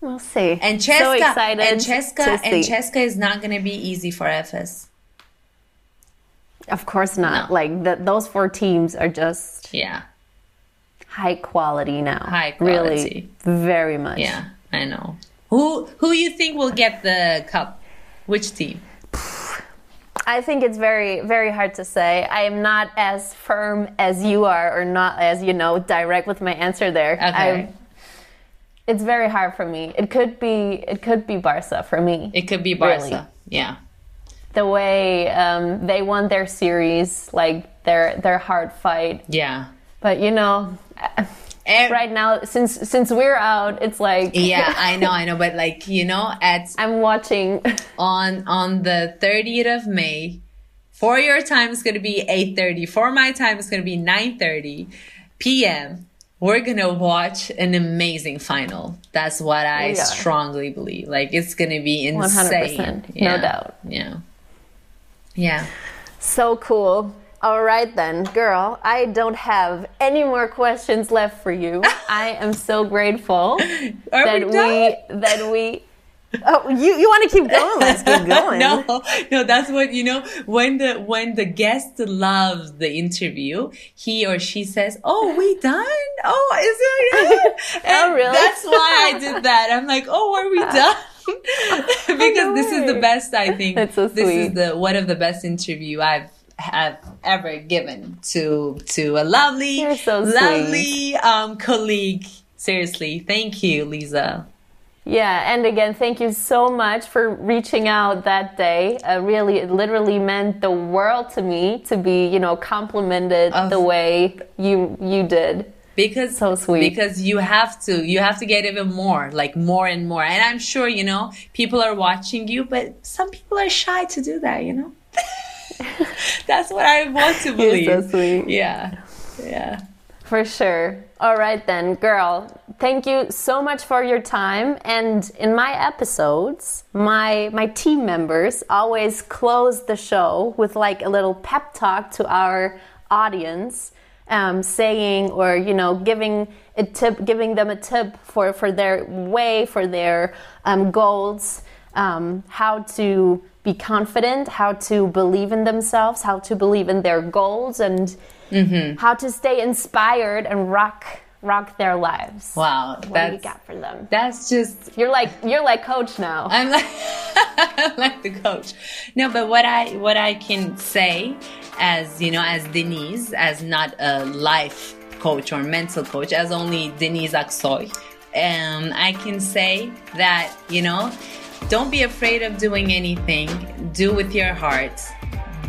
Speaker 2: We'll see.
Speaker 1: And
Speaker 2: so
Speaker 1: CSKA
Speaker 2: excited
Speaker 1: and
Speaker 2: CSKA
Speaker 1: and. CSKA is not going to be easy for Efes.
Speaker 2: Of course not.
Speaker 1: No.
Speaker 2: Like the, those four teams are just
Speaker 1: Yeah.
Speaker 2: high quality now.
Speaker 1: High
Speaker 2: Really,
Speaker 1: quality.
Speaker 2: very much.
Speaker 1: Yeah, I know. Who who you think will get the cup? Which team?
Speaker 2: I think it's very, very hard to say. I am not as firm as you are, or not as you know, direct with my answer there.
Speaker 1: Okay.
Speaker 2: I- it's very hard for me. It could be, it could be Barca for me.
Speaker 1: It could be Barca.
Speaker 2: Really?
Speaker 1: Yeah.
Speaker 2: the way um, they won their series, like their their hard fight.
Speaker 1: Yeah.
Speaker 2: But you know, Right now since since we're out, it's like
Speaker 1: Yeah, I know, I know, but like you know, at
Speaker 2: I'm watching.
Speaker 1: on on the 30th of May, for your time is gonna be 8:30. For my time is gonna be 9:30 p.m. We're gonna watch an amazing final. That's what I
Speaker 2: are.
Speaker 1: strongly believe. Like it's gonna be insane.
Speaker 2: 100%,
Speaker 1: insane.
Speaker 2: no doubt.
Speaker 1: Yeah. Yeah.
Speaker 2: So cool. All right then, girl. I don't have any more questions left for you. I am so grateful that
Speaker 1: we
Speaker 2: we that we. Oh, you you want to keep going? Let's keep going.
Speaker 1: no, no, that's what you know. When the when the guest loves the interview, he or she says, "Oh, we done? Oh, is it? Oh, and
Speaker 2: Oh, really?
Speaker 1: That's why I did that. I'm like, "Oh, are we done?" because this is the best. I think
Speaker 2: That's so
Speaker 1: this is the one of the best interview I've have ever given to to a lovely,
Speaker 2: so
Speaker 1: lovely um colleague. Seriously, thank you, Lisa.
Speaker 2: Yeah, and again, thank you so much for reaching out that day. Uh, really, it literally meant the world to me to be, you know, complimented
Speaker 1: Of-
Speaker 2: the way you you did.
Speaker 1: because
Speaker 2: So sweet.
Speaker 1: because you have to you have to get even more like more and more and i'm sure you know people are watching you but some people are shy to do that you know that's what i want to believe
Speaker 2: You're so sweet.
Speaker 1: yeah yeah
Speaker 2: For sure. All right, then, girl. Thank you so much for your time. And in my episodes, my my team members always close the show with like a little pep talk to our audience, um, saying or you know giving a tip, giving them a tip for for their way, for their um, goals, um, how to be confident, how to believe in themselves, how to believe in their goals, and how to stay inspired and rock rock their lives.
Speaker 1: wow
Speaker 2: What do you got for them?
Speaker 1: that's just
Speaker 2: You're like you're like coach now.
Speaker 1: I'm like, I'm like the coach. No, but what I what I can say as you know, as Denise, as not a life coach or mental coach, as only Denise Aksoy, um, I can say that you know, don't be afraid of doing anything. Do with your heart.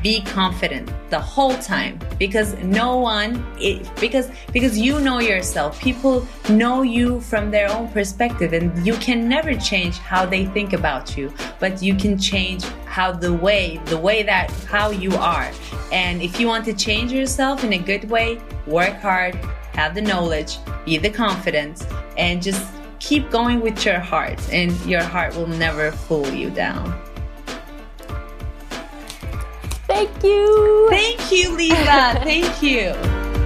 Speaker 1: Be confident the whole time because no one it, because because you know yourself people know you from their own perspective and you can never change how they think about you but you can change how the way the way that how you are and if you want to change yourself in a good way work hard have the knowledge be the confidence and just keep going with your heart and your heart will never fool you down.
Speaker 2: Thank you.
Speaker 1: thank you lisa. Thank you